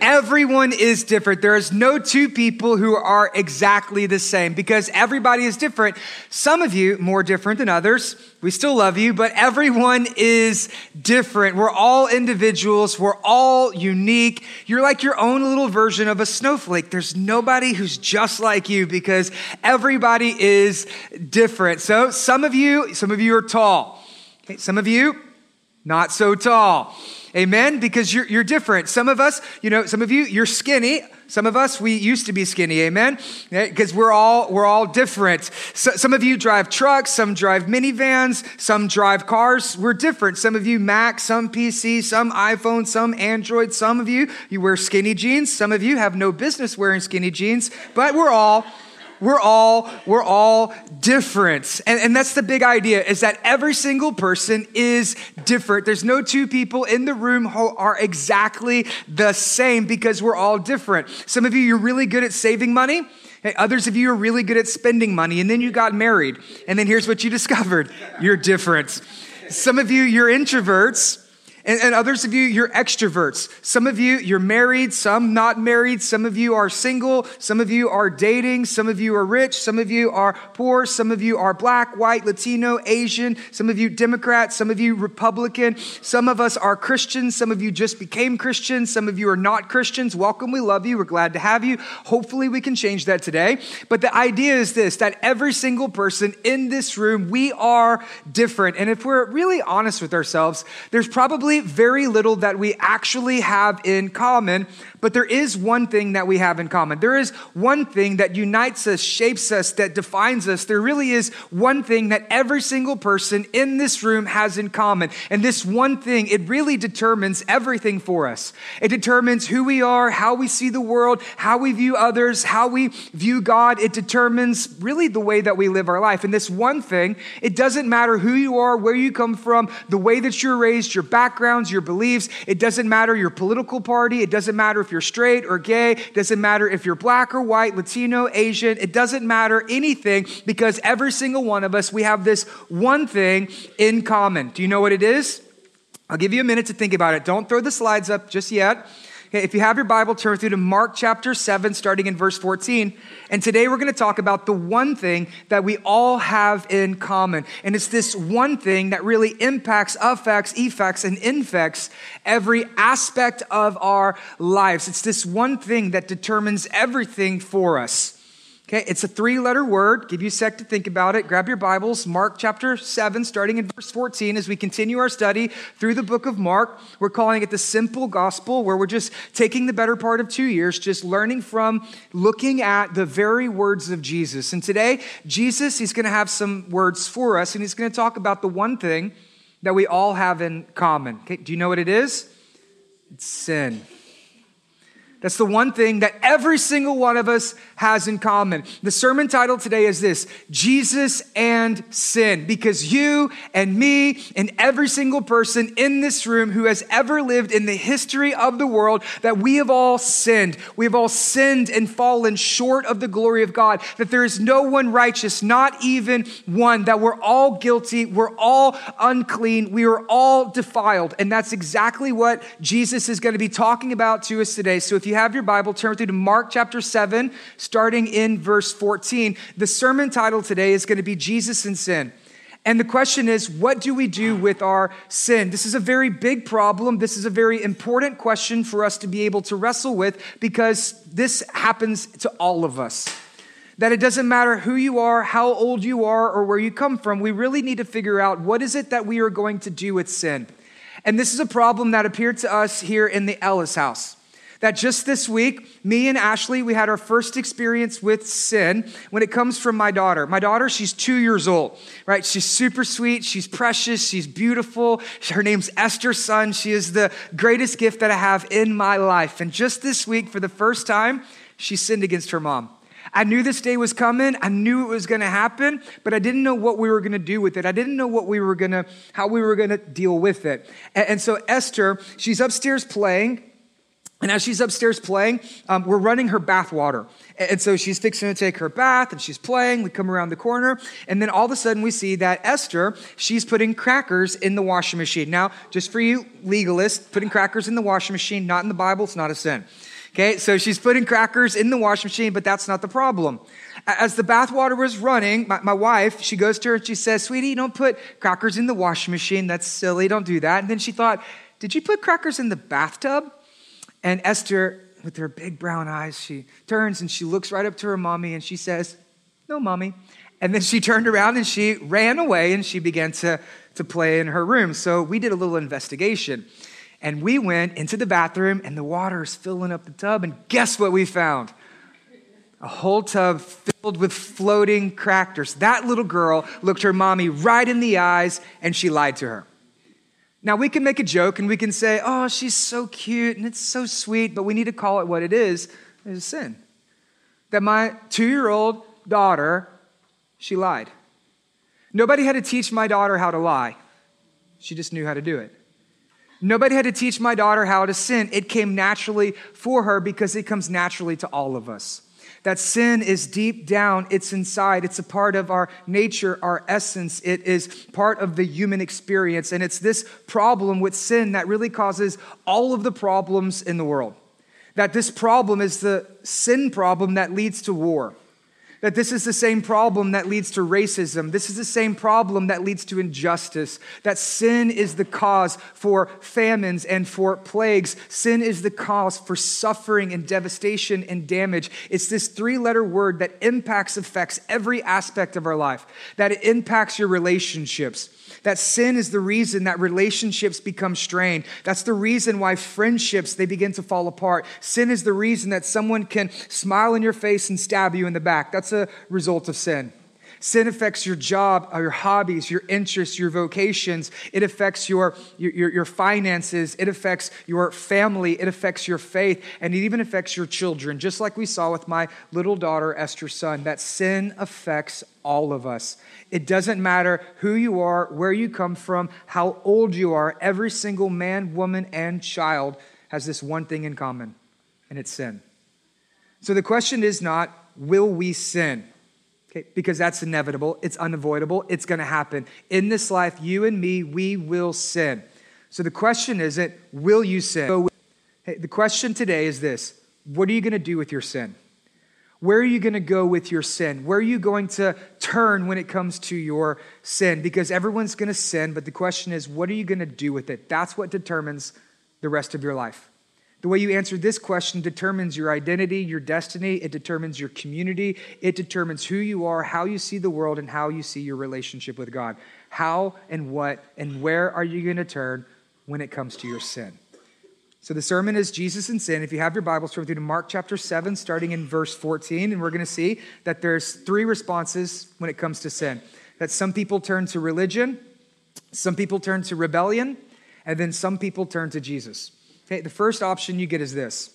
Everyone is different. There is no two people who are exactly the same because everybody is different. Some of you more different than others. We still love you, but everyone is different. We're all individuals. We're all unique. You're like your own little version of a snowflake. There's nobody who's just like you because everybody is different. So some of you, some of you are tall. Okay, some of you, not so tall. Amen? Because you're, you're different. Some of us, you know, some of you, you're skinny. Some of us, we used to be skinny, amen? Eh, because we're all, we're all different. So, some of you drive trucks, some drive minivans, some drive cars. We're different. Some of you Mac, some PC, some iPhone, some Android. Some of you, you wear skinny jeans. Some of you have no business wearing skinny jeans, but we're all we're all we're all different. And, and that's the big idea is that every single person is different. There's no two people in the room who are exactly the same because we're all different. Some of you you're really good at saving money. Others of you are really good at spending money, and then you got married, and then here's what you discovered. You're different. Some of you, you're introverts, and, and, others of you, you're extroverts. Some of you, you're married, some not married. Some of you are single. Some of you are dating. Some of you are rich. Some of you are poor. Some of you are black, white, Latino, Asian. Some of you Democrat. Some of you Republican. Some of us are Christians. Some of you just became Christians. Some of you are not Christians. Welcome. We love you. We're glad to have you. Hopefully, we can change that today. But the idea is this that every single person in this room, we are different. And if we're really honest with ourselves, there's probably very little that we actually have in common, but there is one thing that we have in common. There is one thing that unites us, shapes us, that defines us. There really is one thing that every single person in this room has in common. And this one thing, it really determines everything for us. It determines who we are, how we see the world, how we view others, how we view God. It determines really the way that we live our life. And this one thing, it doesn't matter who you are, where you come from, the way that you're raised, your backgrounds, your beliefs. It doesn't matter your political party. It doesn't matter if you're straight or gay. It doesn't matter if you're black or white, Latino, Asian. It doesn't matter anything because every single one of us, we have this one thing in common. Do you know what it is? I'll give you a minute to think about it. Don't throw the slides up just yet. Okay, if you have your Bible, turn through to Mark chapter 7, starting in verse 14. And today we're going to talk about the one thing that we all have in common. And it's this one thing that really impacts, affects, effects, and infects every aspect of our lives. It's this one thing that determines everything for us. Okay, it's a three letter word. Give you a sec to think about it. Grab your Bibles, Mark chapter 7, starting in verse 14, as we continue our study through the book of Mark. We're calling it the simple gospel, where we're just taking the better part of two years, just learning from, looking at the very words of Jesus. And today, Jesus, he's going to have some words for us, and he's going to talk about the one thing that we all have in common. Okay, do you know what it is? It's sin. That's the one thing that every single one of us has in common. The sermon title today is this Jesus and Sin, because you and me and every single person in this room who has ever lived in the history of the world, that we have all sinned. We have all sinned and fallen short of the glory of God, that there is no one righteous, not even one, that we're all guilty, we're all unclean, we are all defiled. And that's exactly what Jesus is going to be talking about to us today. So if you have your Bible, turn through to Mark chapter 7, starting in verse 14. The sermon title today is going to be Jesus and Sin. And the question is, what do we do with our sin? This is a very big problem. This is a very important question for us to be able to wrestle with because this happens to all of us. That it doesn't matter who you are, how old you are, or where you come from, we really need to figure out what is it that we are going to do with sin. And this is a problem that appeared to us here in the Ellis house. That just this week, me and Ashley, we had our first experience with sin when it comes from my daughter. My daughter, she's two years old, right? She's super sweet. She's precious. She's beautiful. Her name's Esther Sun. She is the greatest gift that I have in my life. And just this week, for the first time, she sinned against her mom. I knew this day was coming. I knew it was going to happen, but I didn't know what we were going to do with it. I didn't know what we were going to, how we were going to deal with it. And, and, so Esther, she's upstairs playing. And as she's upstairs playing, um, we're running her bath water. And so she's fixing to take her bath and she's playing. We come around the corner. And then all of a sudden we see that Esther, she's putting crackers in the washing machine. Now, just for you legalists, putting crackers in the washing machine, not in the Bible, it's not a sin. Okay, so she's putting crackers in the washing machine, but that's not the problem. As the bathwater was running, my, my, wife, she goes to her and she says, Sweetie, don't put crackers in the washing machine. That's silly. Don't do that. And then she thought, Did you put crackers in the bathtub? And Esther, with her big brown eyes, she turns and she looks right up to her mommy and she says, No, mommy. And then she turned around and she ran away and she began to, to play in her room. So we did a little investigation. And we went into the bathroom and the water is filling up the tub. And guess what we found? A whole tub filled with floating crackers. That little girl looked her mommy right in the eyes and she lied to her. Now, we can make a joke and we can say, oh, she's so cute and it's so sweet, but we need to call it what it is. It's a sin. That my two year old daughter, she lied. Nobody had to teach my daughter how to lie, she just knew how to do it. Nobody had to teach my daughter how to sin. It came naturally for her because it comes naturally to all of us. That sin is deep down, it's inside, it's a part of our nature, our essence, it is part of the human experience. And it's this problem with sin that really causes all of the problems in the world. That this problem is the sin problem that leads to war that this is the same problem that leads to racism. This is the same problem that leads to injustice. That sin is the cause for famines and for plagues. Sin is the cause for suffering and devastation and damage. It's this three letter word that impacts, affects every aspect of our life, that it impacts your relationships that sin is the reason that relationships become strained. That's the reason why friendships they begin to fall apart. Sin is the reason that someone can smile in your face and stab you in the back. That's a result of sin. Sin affects your job, uh, your hobbies, your interests, your vocations. It affects your, your, your, finances. It affects your family. It affects your faith. And it even affects your children. Just like we saw with my little daughter, Esther's son, that sin affects all of us. It doesn't matter who you are, where you come from, how old you are. Every single man, woman, and child has this one thing in common, and it's sin. So the question is not, will we sin? Because that's inevitable, it's unavoidable, it's going to happen. In this life, you and me, we will sin. So the question isn't, will you sin? Hey, the question today is this What are you going to do with your sin? Where are you going to go with your sin? Where are you going to turn when it comes to your sin? Because everyone's going to sin, but the question is, what are you going to do with it? That's what determines the rest of your life. The way you answer this question determines your identity, your destiny, it determines your community, it determines who you are, how you see the world, and how you see your relationship with God. How and what and where are you going to turn when it comes to your sin? So the sermon is Jesus and sin. If you have your Bibles, turn to Mark chapter 7, starting in verse 14, and we're going to see that there's three responses when it comes to sin. That some people turn to religion, some people turn to rebellion, and then some people turn to Jesus. Okay, the first option you get is this.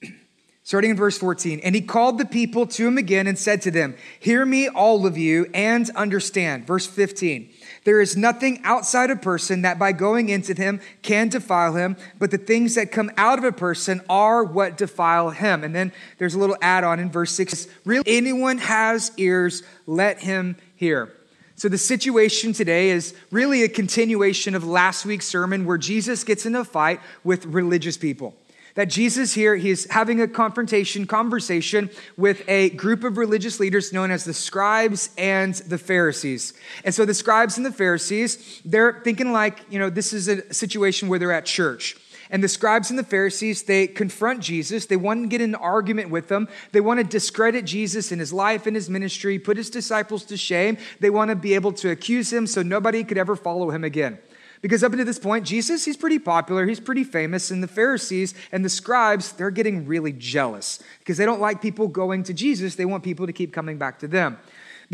Starting in verse 14, and he called the people to him again and said to them, Hear me, all of you, and understand. Verse 15, there is nothing outside a person that by going into him can defile him, but the things that come out of a person are what defile him. And then there's a little add on in verse 6 Really, anyone has ears, let him hear. So, the situation today is really a continuation of last week's sermon where Jesus gets in a fight with religious people. That Jesus here, he's having a confrontation, conversation with a group of religious leaders known as the scribes and the Pharisees. And so the scribes and the Pharisees, they're thinking like, you know, this is a situation where they're at church. And the scribes and the Pharisees, they confront Jesus. They want to get an argument with him. They want to discredit Jesus and his life and his ministry, put his disciples to shame. They want to be able to accuse him so nobody could ever follow him again. Because up until this point, Jesus, he's pretty popular, he's pretty famous, and the Pharisees and the scribes, they're getting really jealous because they don't like people going to Jesus. They want people to keep coming back to them.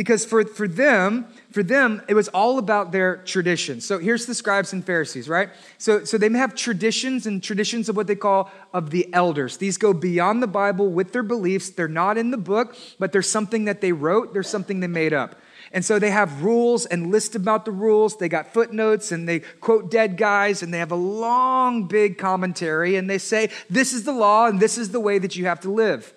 Because for, for them, for them, it was all about their traditions. So here's the scribes and Pharisees, right? So, so they may have traditions and traditions of what they call of the elders. These go beyond the Bible with their beliefs. They're not in the book, but there's something that they wrote, there's something they made up. And so they have rules and list about the rules. They got footnotes and they quote dead guys and they have a long, big commentary and they say, this is the law and this is the way that you have to live.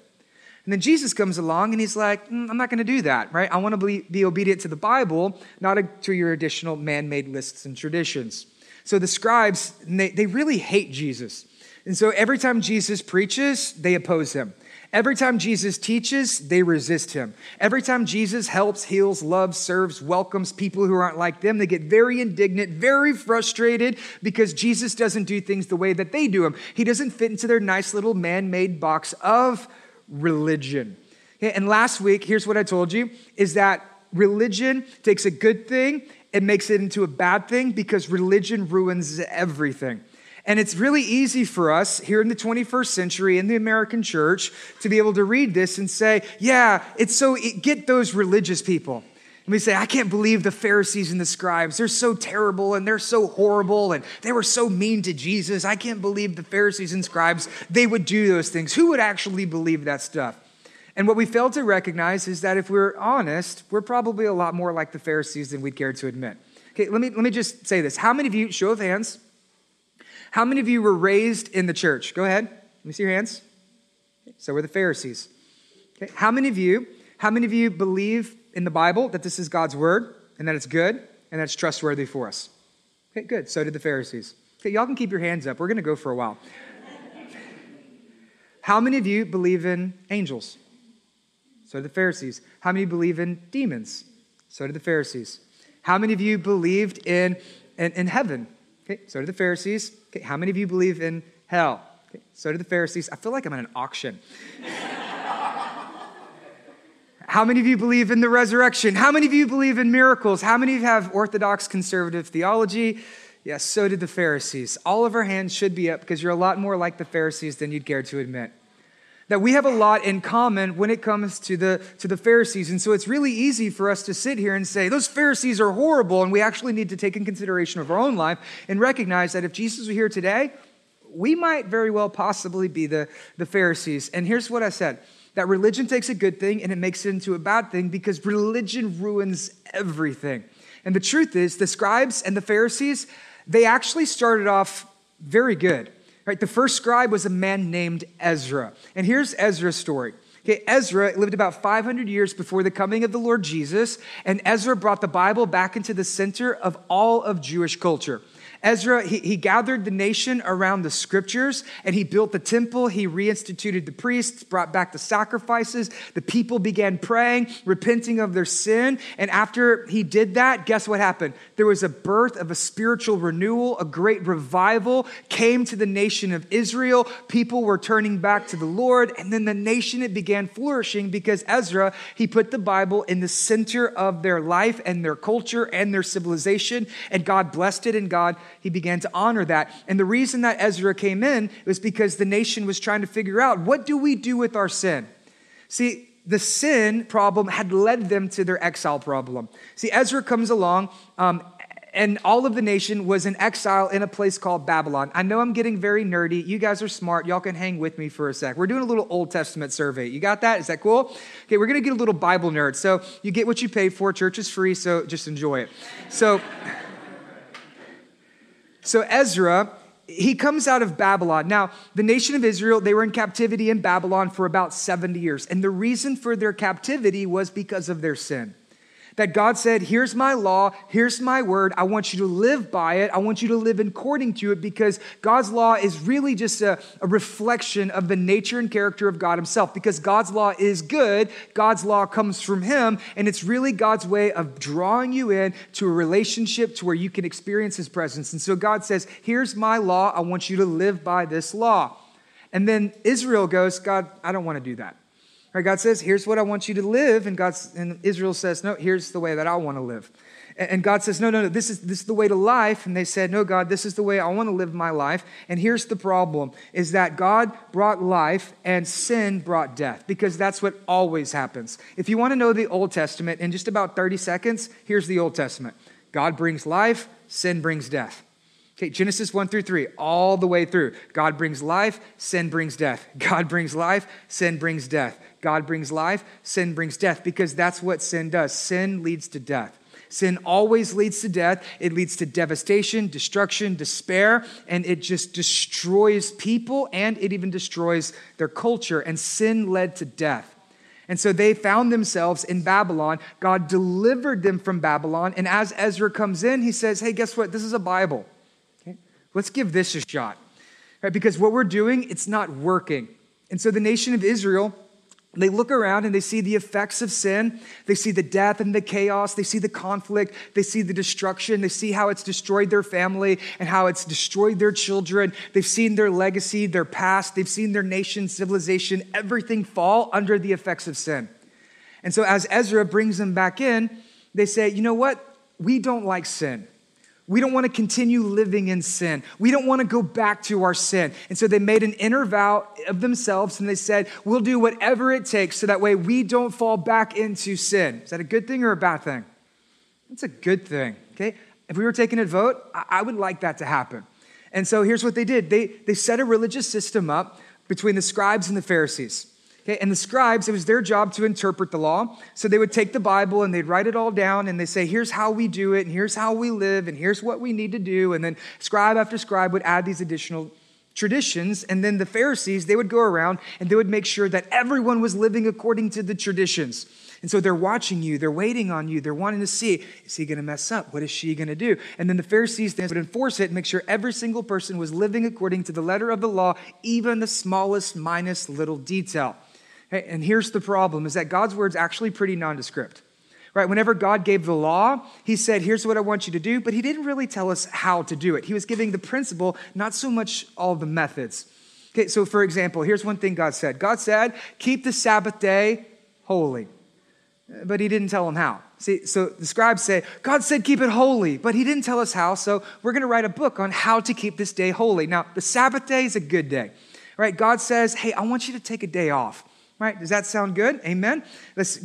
And then Jesus comes along and he's like, mm, I'm not going to do that, right? I want to be, be obedient to the Bible, not a, to your additional man made lists and traditions. So the scribes, they, they really hate Jesus. And so every time Jesus preaches, they oppose him. Every time Jesus teaches, they resist him. Every time Jesus helps, heals, loves, serves, welcomes people who aren't like them, they get very indignant, very frustrated because Jesus doesn't do things the way that they do them. He doesn't fit into their nice little man made box of religion. Okay, and last week, here's what I told you is that religion takes a good thing and makes it into a bad thing because religion ruins everything. And it's really easy for us here in the 21st century in the American church to be able to read this and say, yeah, it's so, get those religious people. And we say, I can't believe the Pharisees and the scribes. They're so terrible and they're so horrible and they were so mean to Jesus. I can't believe the Pharisees and scribes, they would do those things. Who would actually believe that stuff? And what we fail to recognize is that if we're honest, we're probably a lot more like the Pharisees than we'd care to admit. Okay, let me, let me just say this. How many of you, show of hands, how many of you were raised in the church? Go ahead. Let me see your hands. So were the Pharisees. Okay. How many of you, how many of you believe in the Bible that this is God's word and that it's good and that it's trustworthy for us? Okay, good. So did the Pharisees. Okay, y'all can keep your hands up. We're going to go for a while. How many of you believe in angels? So did the Pharisees. How many believe in demons? So did the Pharisees. How many of you believed in, in, in heaven? Okay, so did the Pharisees. Okay, how many of you believe in hell? Okay, so did the Pharisees. I feel like I'm at an auction. How many of you believe in the resurrection? How many of you believe in miracles? How many of you have Orthodox conservative theology? Yes, so did the Pharisees. All of our hands should be up because you're a lot more like the Pharisees than you'd care to admit. That we have a lot in common when it comes to the, to the Pharisees. And so it's really easy for us to sit here and say, those Pharisees are horrible. And we actually need to take in consideration of our own life and recognize that if Jesus were here today, we might very well possibly be the, the Pharisees. And here's what I said that religion takes a good thing and it makes it into a bad thing because religion ruins everything. And the truth is, the scribes and the Pharisees, they actually started off very good. Right? The first scribe was a man named Ezra. And here's Ezra's story. Okay, Ezra lived about 500 years before the coming of the Lord Jesus, and Ezra brought the Bible back into the center of all of Jewish culture. Ezra, he, he gathered the nation around the scriptures and he built the temple. He reinstituted the priests, brought back the sacrifices. The people began praying, repenting of their sin. And after he did that, guess what happened? There was a birth of a spiritual renewal, a great revival came to the nation of Israel. People were turning back to the Lord. And then the nation, it began flourishing because Ezra, he put the Bible in the center of their life and their culture and their civilization. And God blessed it and God he began to honor that. And the reason that Ezra came in was because the nation was trying to figure out what do we do with our sin? See, the sin problem had led them to their exile problem. See, Ezra comes along, um, and all of the nation was in exile in a place called Babylon. I know I'm getting very nerdy. You guys are smart. Y'all can hang with me for a sec. We're doing a little Old Testament survey. You got that? Is that cool? Okay, we're going to get a little Bible nerd. So you get what you pay for. Church is free, so just enjoy it. So. So Ezra, he comes out of Babylon. Now, the nation of Israel, they were in captivity in Babylon for about 70 years. And the reason for their captivity was because of their sin. That God said, Here's my law, here's my word. I want you to live by it. I want you to live according to it because God's law is really just a, a, reflection of the nature and character of God Himself. Because God's law is good, God's law comes from Him, and it's really God's way of drawing you in to a relationship to where you can experience His presence. And so God says, Here's my law. I want you to live by this law. And then Israel goes, God, I don't want to do that. Right, God says, here's what I want you to live. And, God's, and Israel says, no, here's the way that I want to live. And God says, No, no, no, this is, this is the way to life. And they said, No, God, this is the way I want to live my life. And here's the problem is that God brought life and sin brought death, because that's what always happens. If you want to know the Old Testament in just about 30 seconds, here's the Old Testament God brings life, sin brings death. Okay, Genesis 1 through 3, all the way through. God brings life, sin brings death. God brings life, sin brings death. God brings life, sin brings death, because that's what sin does. Sin leads to death. Sin always leads to death. It leads to devastation, destruction, despair, and it just destroys people and it even destroys their culture. And sin led to death. And so they found themselves in Babylon. God delivered them from Babylon. And as Ezra comes in, he says, Hey, guess what? This is a Bible. Okay? Let's give this a shot. Right? Because what we're doing, it's not working. And so the nation of Israel they look around and they see the effects of sin. They see the death and the chaos. They see the conflict. They see the destruction. They see how it's destroyed their family and how it's destroyed their children. They've seen their legacy, their past. They've seen their nation, civilization, everything fall under the effects of sin. And so as Ezra brings them back in, they say, you know what? We don't like sin. We don't want to continue living in sin. We don't want to go back to our sin. And so they made an inner vow of themselves and they said, We'll do whatever it takes so that way we don't fall back into sin. Is that a good thing or a bad thing? It's a good thing, okay? If we were taking a vote, I would like that to happen. And so here's what they did they, they set a religious system up between the scribes and the Pharisees. Okay, and the scribes, it was their job to interpret the law. So they would take the Bible and they'd write it all down and they say, here's how we do it, and here's how we live, and here's what we need to do. And then scribe after scribe would add these additional traditions. And then the Pharisees, they would go around and they would make sure that everyone was living according to the traditions. And so they're watching you, they're waiting on you, they're wanting to see, is he going to mess up? What is she going to do? And then the Pharisees would enforce it and make sure every single person was living according to the letter of the law, even the smallest, minus little detail. And here's the problem is that God's word's actually pretty nondescript. Right? Whenever God gave the law, he said, "Here's what I want you to do," but he didn't really tell us how to do it. He was giving the principle, not so much all the methods. Okay, so for example, here's one thing God said. God said, "Keep the Sabbath day holy." But he didn't tell them how. See, so the scribes say, God said keep it holy, but he didn't tell us how, so we're going to write a book on how to keep this day holy. Now, the Sabbath day is a good day. Right? God says, "Hey, I want you to take a day off." Right? Does that sound good? Amen.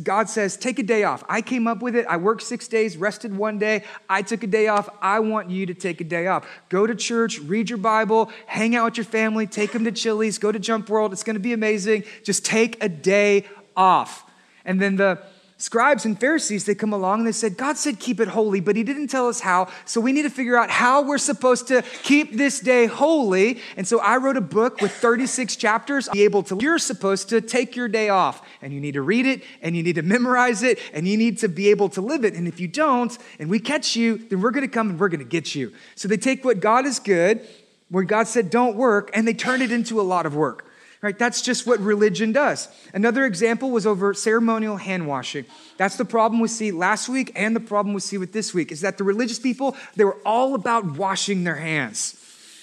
God says, take a day off. I came up with it. I worked six days, rested one day. I took a day off. I want you to take a day off. Go to church, read your Bible, hang out with your family, take them to Chili's, go to Jump World. It's going to be amazing. Just take a day off. And then the scribes and Pharisees, they come along and they said, God said keep it holy, but he didn't tell us how. So we need to figure out how we're supposed to keep this day holy. And so I wrote a book with 36 chapters. Be able to, you're supposed to take your day off and you need to read it and you need to memorize it and you need to be able to live it. And if you don't, and we catch you, then we're going to come and we're going to get you. So they take what God is good, where God said don't work, and they turn it into a lot of work right? That's just what religion does. Another example was over ceremonial hand washing. That's the problem we see last week and the problem we see with this week is that the religious people, they were all about washing their hands.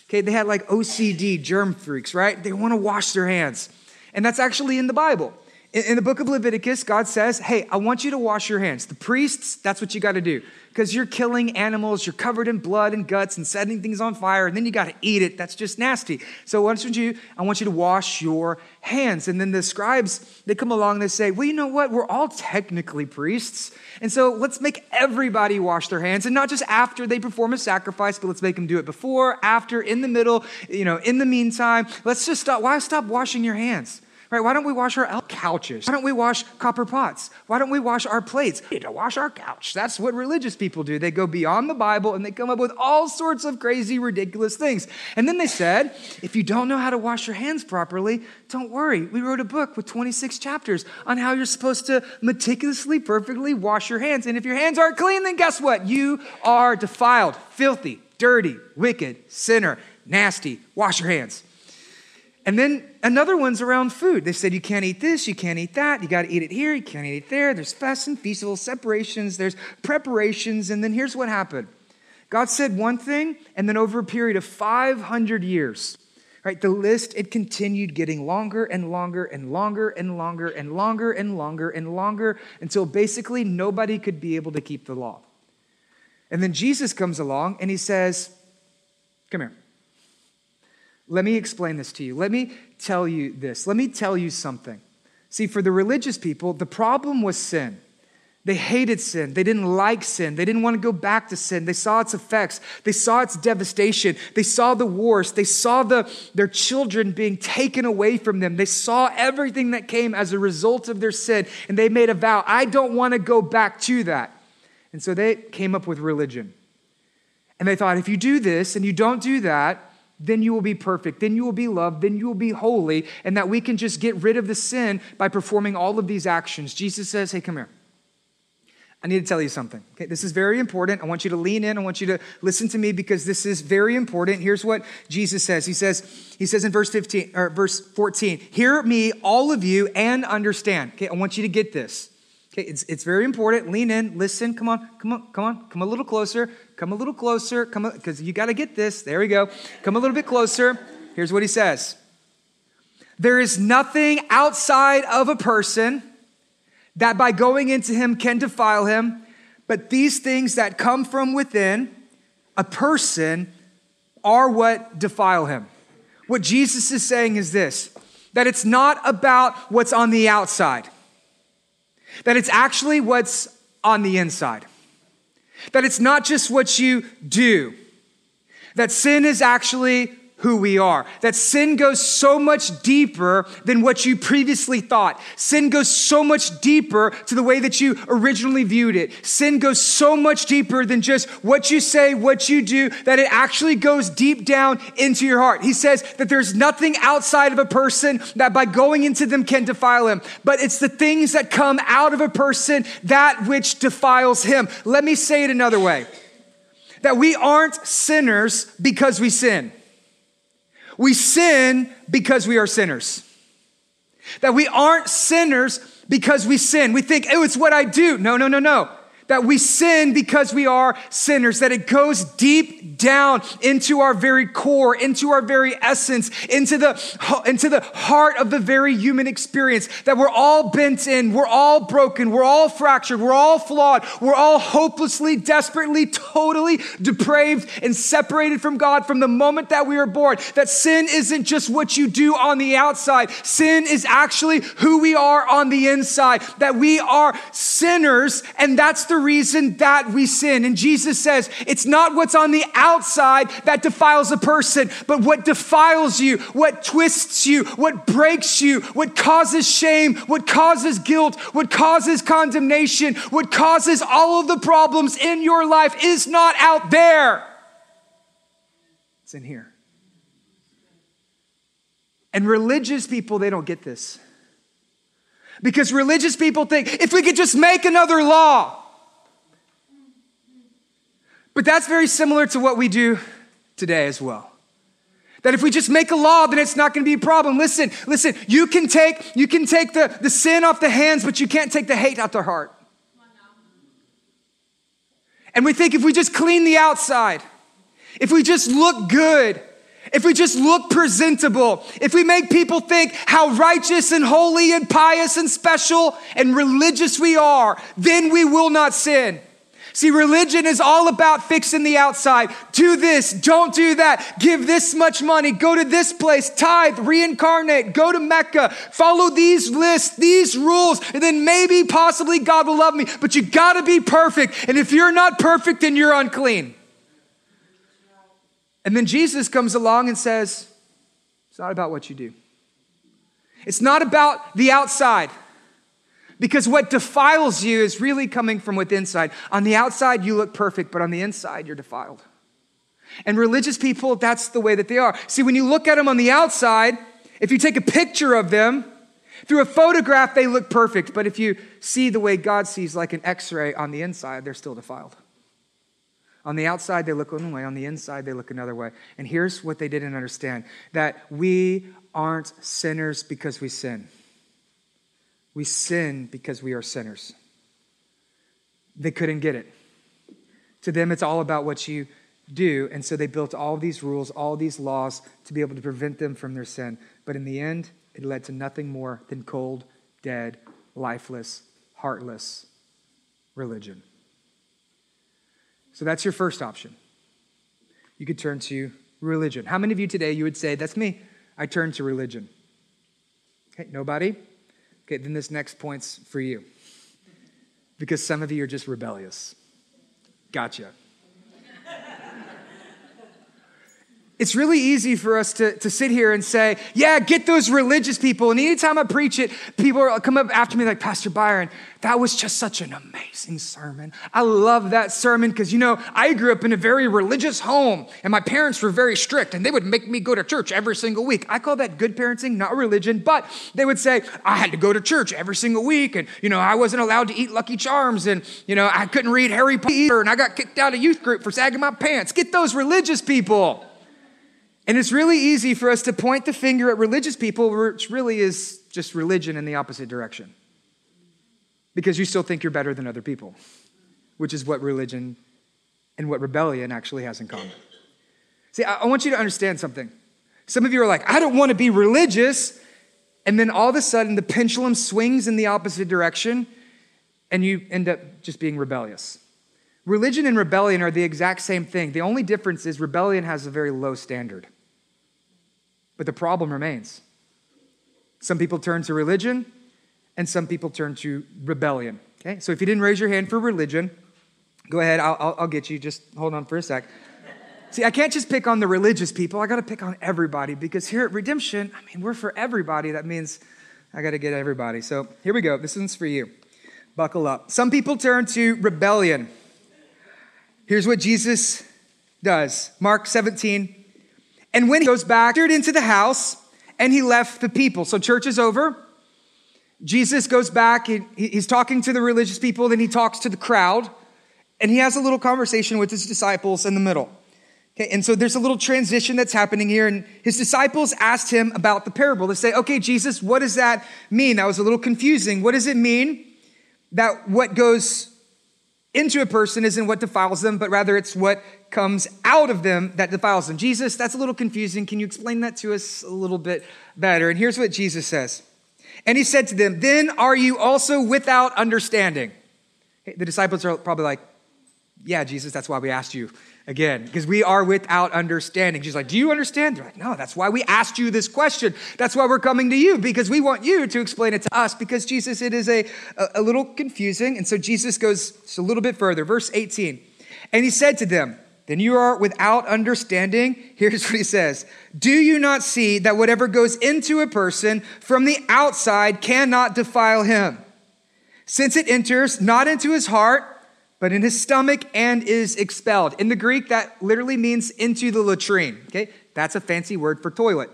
Okay, they had like OCD, germ freaks, right? They want to wash their hands. And that's actually in the Bible. In, the book of Leviticus, God says, Hey, I want you to wash your hands. The priests, that's what you got to do because you're killing animals, you're covered in blood and guts and setting things on fire, and then you got to eat it. That's just nasty. So what you, I want you to wash your hands. And then the scribes, they come along and they say, well, you know what? We're all technically priests. And so let's make everybody wash their hands, and not just after they perform a sacrifice, but let's make them do it before, after, in the middle, you know, in the meantime. Let's just stop. Why stop washing your hands? Right? Why don't we wash our couches? Why don't we wash copper pots? Why don't we wash our plates? We need to wash our couch. That's what religious people do. They go beyond the Bible and they come up with all sorts of crazy, ridiculous things. And then they said, if you don't know how to wash your hands properly, don't worry. We wrote a book with 26 chapters on how you're supposed to meticulously, perfectly wash your hands. And if your hands aren't clean, then guess what? You are defiled, filthy, dirty, wicked, sinner, nasty. Wash your hands. And then another one's around food. They said you can't eat this, you can't eat that, you got to eat it here, you can't eat it there. There's fasts and festivals, separations, there's preparations. And then here's what happened God said one thing, and then over a period of 500 years, right, the list, it continued getting longer and longer and longer and longer and longer and longer and longer until basically nobody could be able to keep the law. And then Jesus comes along and he says, Come here. Let me explain this to you. Let me tell you this. Let me tell you something. See, for the religious people, the problem was sin. They hated sin. They didn't like sin. They didn't want to go back to sin. They saw its effects. They saw its devastation. They saw the wars. They saw the, their children being taken away from them. They saw everything that came as a result of their sin. And they made a vow I don't want to go back to that. And so they came up with religion. And they thought if you do this and you don't do that, then you will be perfect. Then you will be loved. Then you will be holy. And that we can just get rid of the sin by performing all of these actions. Jesus says, Hey, come here. I need to tell you something. Okay, this is very important. I want you to lean in. I want you to listen to me because this is very important. Here's what Jesus says. He says, he says in verse 15 or verse 14, hear me, all of you, and understand. Okay, I want you to get this. Okay, it's, it's very important. Lean in, listen. Come on, come on, come on, come a little closer. Come a little closer. Come because you got to get this. There we go. Come a little bit closer. Here's what he says. There is nothing outside of a person that by going into him can defile him, but these things that come from within a person are what defile him. What Jesus is saying is this that it's not about what's on the outside, that it's actually what's on the inside, that it's not just what you do, that sin is actually who we are. That sin goes so much deeper than what you previously thought. Sin goes so much deeper to the way that you originally viewed it. Sin goes so much deeper than just what you say, what you do, that it actually goes deep down into your heart. He says that there's nothing outside of a person that by going into them can defile him, but it's the things that come out of a person that which defiles him. Let me say it another way. That we aren't sinners because we sin. We sin because we are sinners. That we aren't sinners because we sin. We think, oh, it's what I do. No, no, no, no that we sin because we are sinners, that it goes deep down into our very core, into our very essence, into the, into the heart of the very human experience, that we're all bent in, we're all broken, we're all fractured, we're all flawed, we're all hopelessly, desperately, totally depraved and separated from God from the moment that we were born. That sin isn't just what you do on the outside, sin is actually who we are on the inside, that we are sinners, and that's the the reason that we sin. And Jesus says it's not what's on the outside that defiles a person, but what defiles you, what twists you, what breaks you, what causes shame, what causes guilt, what causes condemnation, what causes all of the problems in your life is not out there. It's in here. And religious people, they don't get this. Because religious people think if we could just make another law, but that's very similar to what we do today as well. That if we just make a law, then it's not to be a problem. Listen, listen, you can take, you can take the, the sin off the hands, but you can't take the hate out the heart. And we think if we just clean the outside, if we just look good, if we just look presentable, if we make people think how righteous and holy and pious and special and religious we are, then we will not sin. See, religion is all about fixing the outside. Do this, don't do that. Give this much money, go to this place, tithe, reincarnate, go to Mecca, follow these lists, these rules, and then maybe, possibly, God will love me. But you gotta be perfect. And if you're not perfect, then you're unclean. And then Jesus comes along and says, It's not about what you do, it's not about the outside. Because what defiles you is really coming from within inside. On the outside, you look perfect, but on the inside, you're defiled. And religious people, that's the way that they are. See, when you look at them on the outside, if you take a picture of them, through a photograph, they look perfect. But if you see the way God sees, like an x ray on the inside, they're still defiled. On the outside, they look one way. On the inside, they look another way. And here's what they didn't understand that we aren't sinners because we sin. We sin because we are sinners. They couldn't get it. To them, it's all about what you do. And so they built all these rules, all these laws to be able to prevent them from their sin. But in the end, it led to nothing more than cold, dead, lifeless, heartless religion. So that's your first option. You could turn to religion. How many of you today you would say, That's me? I turn to religion. Okay, nobody? Okay, then this next point's for you. Because some of you are just rebellious. Gotcha. It's really easy for us to, to sit here and say, yeah, get those religious people. And anytime I preach it, people come up after me like, Pastor Byron, that was just such an amazing sermon. I love that sermon because, you know, I grew up in a very religious home and my parents were very strict and they would make me go to church every single week. I call that good parenting, not religion, but they would say, I had to go to church every single week and, you know, I wasn't allowed to eat Lucky Charms and, you know, I couldn't read Harry Potter and I got kicked out of youth group for sagging my pants. Get those religious people. And it's really easy for us to point the finger at religious people, which really is just religion in the opposite direction. Because you still think you're better than other people, which is what religion and what rebellion actually has in common. See, I want you to understand something. Some of you are like, I don't want to be religious. And then all of a sudden, the pendulum swings in the opposite direction, and you end up just being rebellious. Religion and rebellion are the exact same thing. The only difference is rebellion has a very low standard. But the problem remains. Some people turn to religion, and some people turn to rebellion. Okay, so if you didn't raise your hand for religion, go ahead, I'll, I'll, I'll get you. Just hold on for a sec. See, I can't just pick on the religious people. I got to pick on everybody because here at Redemption, I mean, we're for everybody. That means I got to get everybody. So here we go. This one's for you. Buckle up. Some people turn to rebellion. Here's what Jesus does Mark 17, and when he goes back into the house and he left the people. So church is over. Jesus goes back, he's talking to the religious people, then he talks to the crowd, and he has a little conversation with his disciples in the middle. Okay, and so there's a little transition that's happening here, and his disciples asked him about the parable. They say, Okay, Jesus, what does that mean? That was a little confusing. What does it mean that what goes into a person isn't what defiles them, but rather it's what comes out of them that defiles them. Jesus, that's a little confusing. Can you explain that to us a little bit better? And here's what Jesus says. And he said to them, Then are you also without understanding? The disciples are probably like, Yeah, Jesus, that's why we asked you again, because we are without understanding. She's like, Do you understand? They're like, No, that's why we asked you this question. That's why we're coming to you, because we want you to explain it to us, because Jesus, it is a, a, a little confusing. And so Jesus goes just a little bit further. Verse 18. And he said to them, then you are without understanding. Here's what he says Do you not see that whatever goes into a person from the outside cannot defile him? Since it enters not into his heart, but in his stomach and is expelled. In the Greek, that literally means into the latrine. Okay, that's a fancy word for toilet.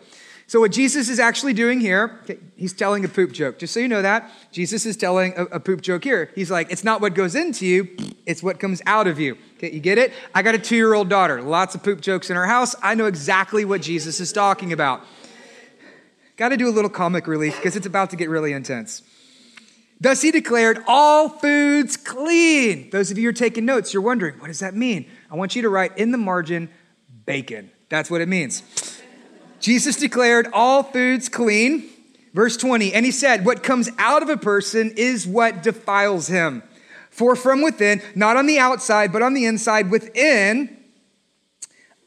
So, what Jesus is actually doing here, okay, he's telling a poop joke. Just so you know that, Jesus is telling a, a, poop joke here. He's like, it's not what goes into you, it's what comes out of you. Okay, you get it? I got a two year old daughter, lots of poop jokes in our house. I know exactly what Jesus is talking about. Got to do a little comic relief because it's about to get really intense. Thus he declared all foods clean. Those of you who are taking notes, you're wondering, what does that mean? I want you to write in the margin, bacon. That's what it means. Jesus declared all foods clean. Verse 20, and he said, What comes out of a person is what defiles him. For from within, not on the outside, but on the inside, within,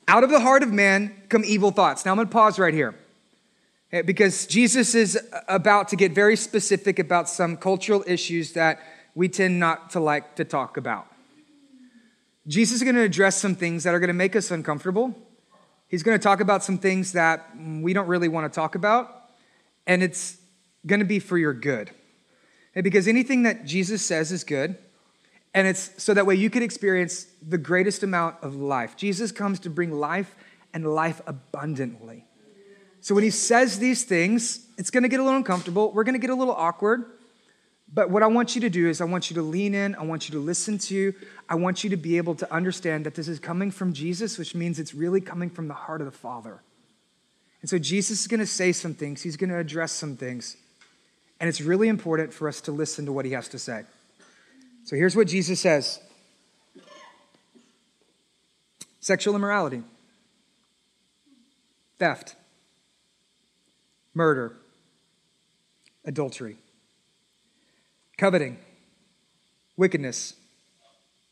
out of the heart of man come evil thoughts. Now I'm going to pause right here. Eh, because Jesus is about to get very specific about some cultural issues that we tend not to like to talk about. Jesus is going to address some things that are going to make us uncomfortable. He's going to talk about some things that we don't really want to talk about, and it's going to be for your good. Eh, because anything that Jesus says is good, and it's so that way you can experience the greatest amount of life. Jesus comes to bring life and life abundantly. So when he says these things, it's going to get a little uncomfortable. We're going to get a little awkward. But what I want you to do is, I want you to lean in. I want you to listen to. I want you to be able to understand that this is coming from Jesus, which means it's really coming from the heart of the Father. And so Jesus is going to say some things, he's going to address some things. And it's really important for us to listen to what he has to say. So here's what Jesus says sexual immorality, theft murder, adultery, coveting, wickedness,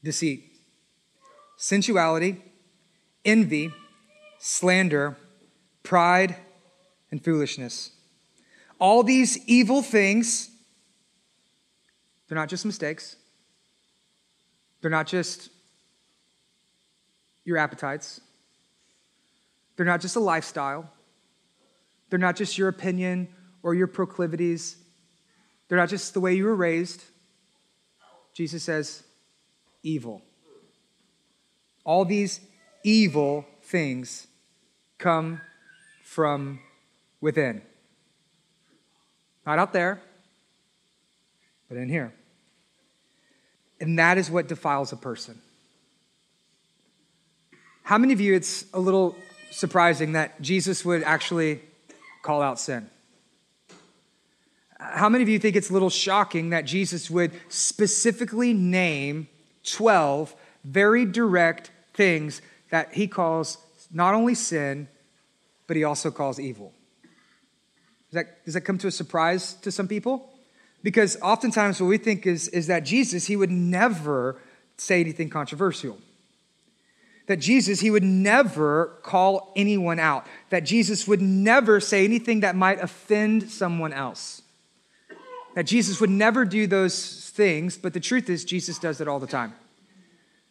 deceit, sensuality, envy, slander, pride, and foolishness. All these evil things, they're not just mistakes, they're not just your appetites, they're not just a lifestyle, they're not just your opinion or your proclivities, they're not just the way you were raised. Jesus says, evil. All these evil things come from within. Not out there, but in here. And that is what defiles a person. How many of you, it's a little surprising that Jesus would actually call out sin? How many of you think it's a little shocking that Jesus would specifically name 12 very direct things that he calls not only sin, but he also calls evil? Does that, does that come to a surprise to some people? Because oftentimes what we think is, is that Jesus, he would never say anything controversial. That Jesus, he would never call anyone out. That Jesus would never say anything that might offend someone else that Jesus would never do those things, but the truth is, Jesus does it all the time.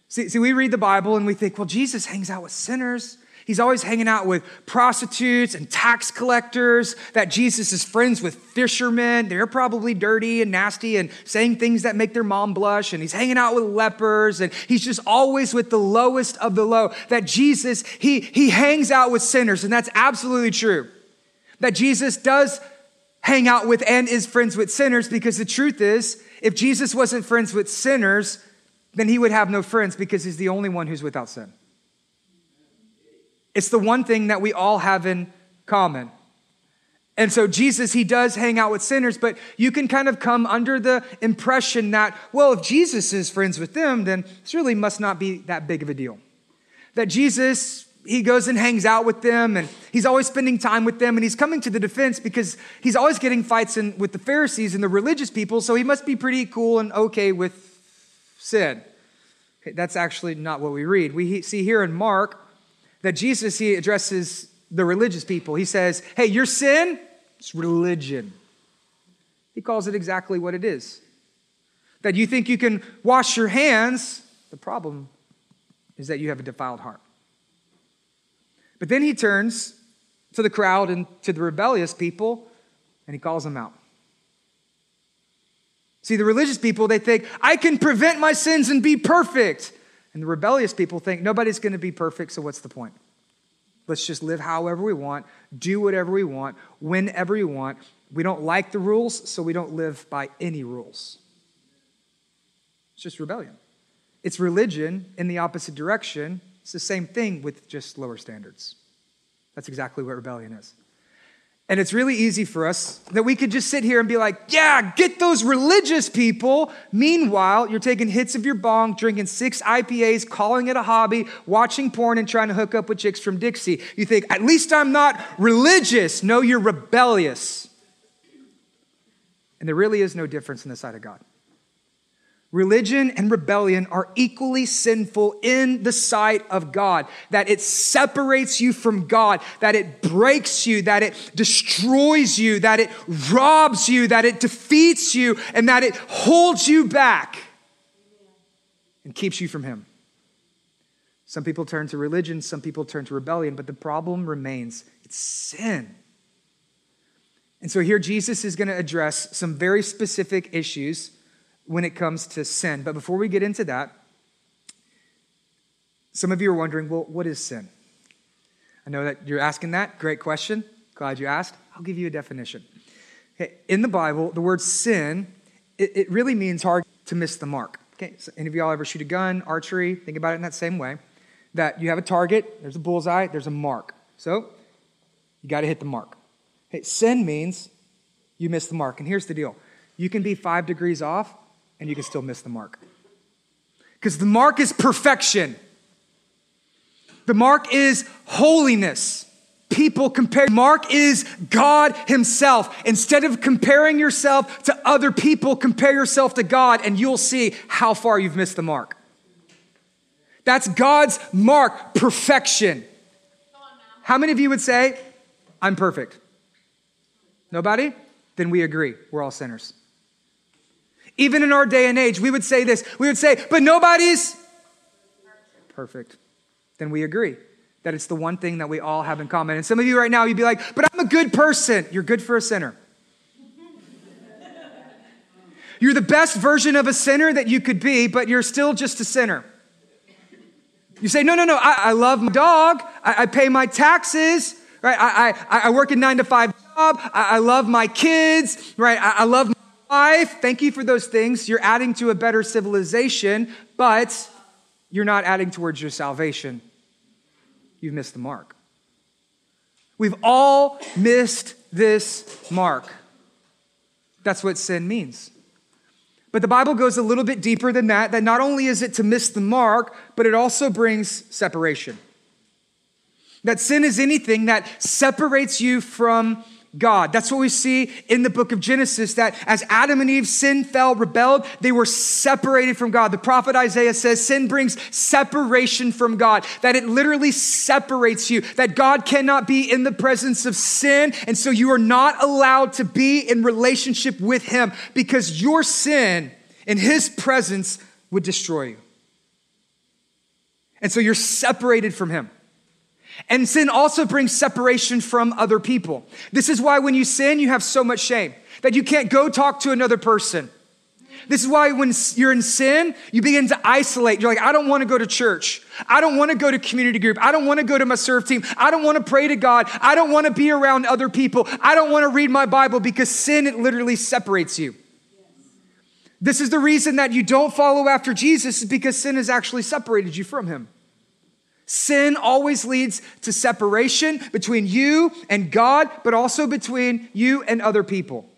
See, see, we read the Bible and we think, well, Jesus hangs out with sinners. He's always hanging out with prostitutes and tax collectors, that Jesus is friends with fishermen. They're probably dirty and nasty and saying things that make their mom blush. And he's hanging out with lepers and he's just always with the lowest of the low. That Jesus, he, he hangs out with sinners. And that's absolutely true. That Jesus does hang out with and is friends with sinners because the truth is, if Jesus wasn't friends with sinners, then he would have no friends because he's the only one who's without sin. It's the one thing that we all have in common. And so Jesus, he does hang out with sinners, but you can kind of come under the impression that, well, if Jesus is friends with them, then this really must not be that big of a deal. That Jesus he goes and hangs out with them and he's always spending time with them and he's coming to the defense because he's always getting fights in, with the Pharisees and the religious people, so he must be pretty cool and okay with sin. That's actually not what we read. We see here in Mark that Jesus he addresses the religious people. He says, "Hey, your sin, it's religion." He calls it exactly what it is. That you think you can wash your hands, the problem is that you have a defiled heart. But then he turns to the crowd and to the rebellious people and he calls them out. See, the religious people, they think, I can prevent my sins and be perfect. And the rebellious people think, nobody's going to be perfect, so what's the point? Let's just live however we want, do whatever we want, whenever we want. We don't like the rules, so we don't live by any rules. It's just rebellion. It's religion in the opposite direction, it's the same thing with just lower standards. That's exactly what rebellion is. And it's really easy for us that we could just sit here and be like, yeah, get those religious people. Meanwhile, you're taking hits of your bong, drinking six IPAs, calling it a hobby, watching porn, and trying to hook up with chicks from Dixie. You think, at least I'm not religious. No, you're rebellious. And there really is no difference in the sight of God. Religion and rebellion are equally sinful in the sight of God, that it separates you from God, that it breaks you, that it destroys you, that it robs you, that it defeats you, and that it holds you back and keeps you from Him. Some people turn to religion, some people turn to rebellion, but the problem remains. It's sin. And so here Jesus is going to address some very specific issues when it comes to sin. But before we get into that, some of you are wondering, well, what is sin? I know that you're asking that. Great question. Glad you asked. I'll give you a definition. Okay, in the Bible, the word sin, it, it really means hard to miss the mark. Okay, so any of y'all ever shoot a gun, archery? Think about it in that same way. That you have a target, there's a bullseye, there's a mark. So you got to hit the mark. Sin means you miss the mark. And here's the deal you can be five degrees off, and you can still miss the mark. Because the mark is perfection, the mark is holiness. People compare. Mark is God Himself. Instead of comparing yourself to other people, compare yourself to God, and you'll see how far you've missed the mark. That's God's mark, perfection. How many of you would say, I'm perfect? Nobody? Then we agree. We're all sinners. Even in our day and age, we would say this. We would say, but nobody's perfect. Then we agree that it's the one thing that we all have in common. And some of you right now, you'd be like, but I'm a good person. You're good for a sinner. You're the best version of a sinner that you could be, but you're still just a sinner. You say, no, no, no, I, I love my dog. I, I, pay my taxes, right? I, I, I work a nine to five job. I, love my kids, right? I, I love my wife. Thank you for those things. You're adding to a better civilization, but you're not adding towards your salvation. You've missed the mark. We've all missed this mark. That's what sin means. But the Bible goes a little bit deeper than that, that not only is it to miss the mark, but it also brings separation. That sin is anything that separates you from God. That's what we see in the book of Genesis that as Adam and Eve sin fell, rebelled, they were separated from God. The prophet Isaiah says sin brings separation from God, that it literally separates you, that God cannot be in the presence of sin. And so you are not allowed to be in relationship with Him because your sin in His presence would destroy you. And so you're separated from Him. And sin also brings separation from other people. This is why when you sin, you have so much shame that you can't go talk to another person. This is why when you're in sin, you begin to isolate. You're like, I don't want to go to church. I don't want to go to community group. I don't want to go to my serve team. I don't want to pray to God. I don't want to be around other people. I don't want to read my Bible because sin, it literally separates you. This is the reason that you don't follow after Jesus is because sin has actually separated you from him. Sin always leads to separation between you and God, but also between you and other people.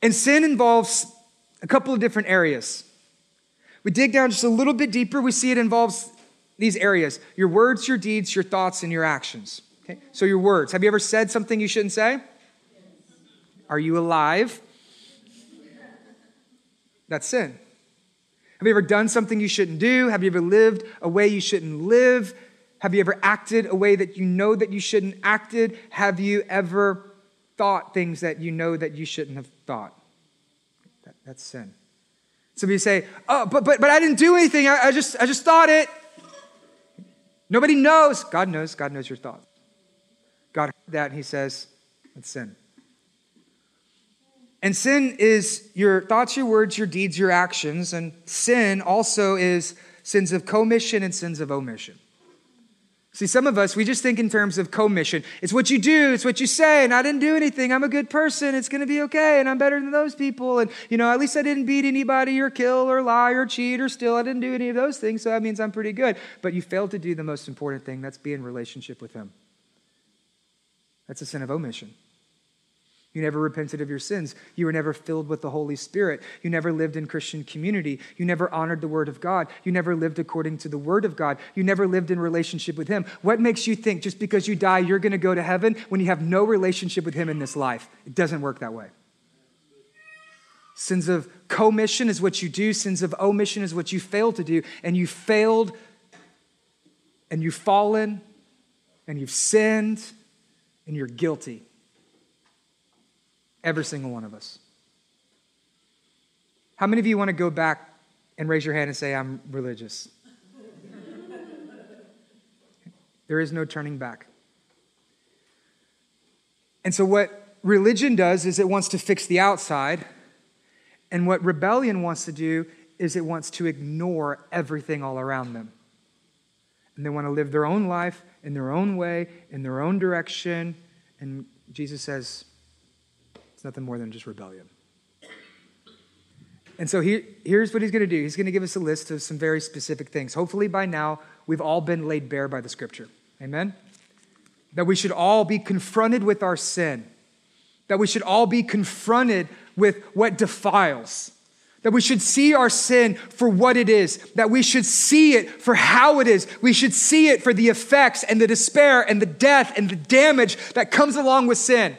And sin involves a couple of different areas. We dig down just a little bit deeper, we see it involves these areas your words, your deeds, your thoughts, and your actions. Okay? So, your words. Have you ever said something you shouldn't say? Are you alive? That's sin. Have you ever done something you shouldn't do? Have you ever lived a way you shouldn't live? Have you ever acted a way that you know that you shouldn't acted? Have you ever thought things that you know that you shouldn't have thought? That, that's sin. Some of you say, "Oh, but but but I didn't do anything. I, I just I just thought it." Nobody knows. God knows. God knows your thoughts. God heard that, and He says, "That's sin." And sin is your thoughts, your words, your deeds, your actions. And sin also is sins of commission and sins of omission. See, some of us, we just think in terms of commission. It's what you do, it's what you say, and I didn't do anything. I'm a good person. It's going to be okay, and I'm better than those people. And, you know, at least I didn't beat anybody or kill or lie or cheat or steal. I didn't do any of those things, so that means I'm pretty good. But you failed to do the most important thing that's be in relationship with Him. That's a sin of omission. You never repented of your sins. You were never filled with the Holy Spirit. You never lived in Christian community. You never honored the Word of God. You never lived according to the Word of God. You never lived in relationship with Him. What makes you think just because you die, you're going to go to heaven when you have no relationship with Him in this life? It doesn't work that way. Sins of commission is what you do, sins of omission is what you fail to do. And you failed, and you've fallen, and you've sinned, and you're guilty. Every single one of us. How many of you want to go back and raise your hand and say, I'm religious? there is no turning back. And so, what religion does is it wants to fix the outside, and what rebellion wants to do is it wants to ignore everything all around them. And they want to live their own life in their own way, in their own direction. And Jesus says, nothing more than just rebellion. And so he, here's what he's going to do he's going to give us a list of some very specific things. Hopefully, by now, we've all been laid bare by the scripture. Amen? That we should all be confronted with our sin, that we should all be confronted with what defiles. That we should see our sin for what it is, that we should see it for how it is. We should see it for the effects and the despair and the death and the damage that comes along with sin.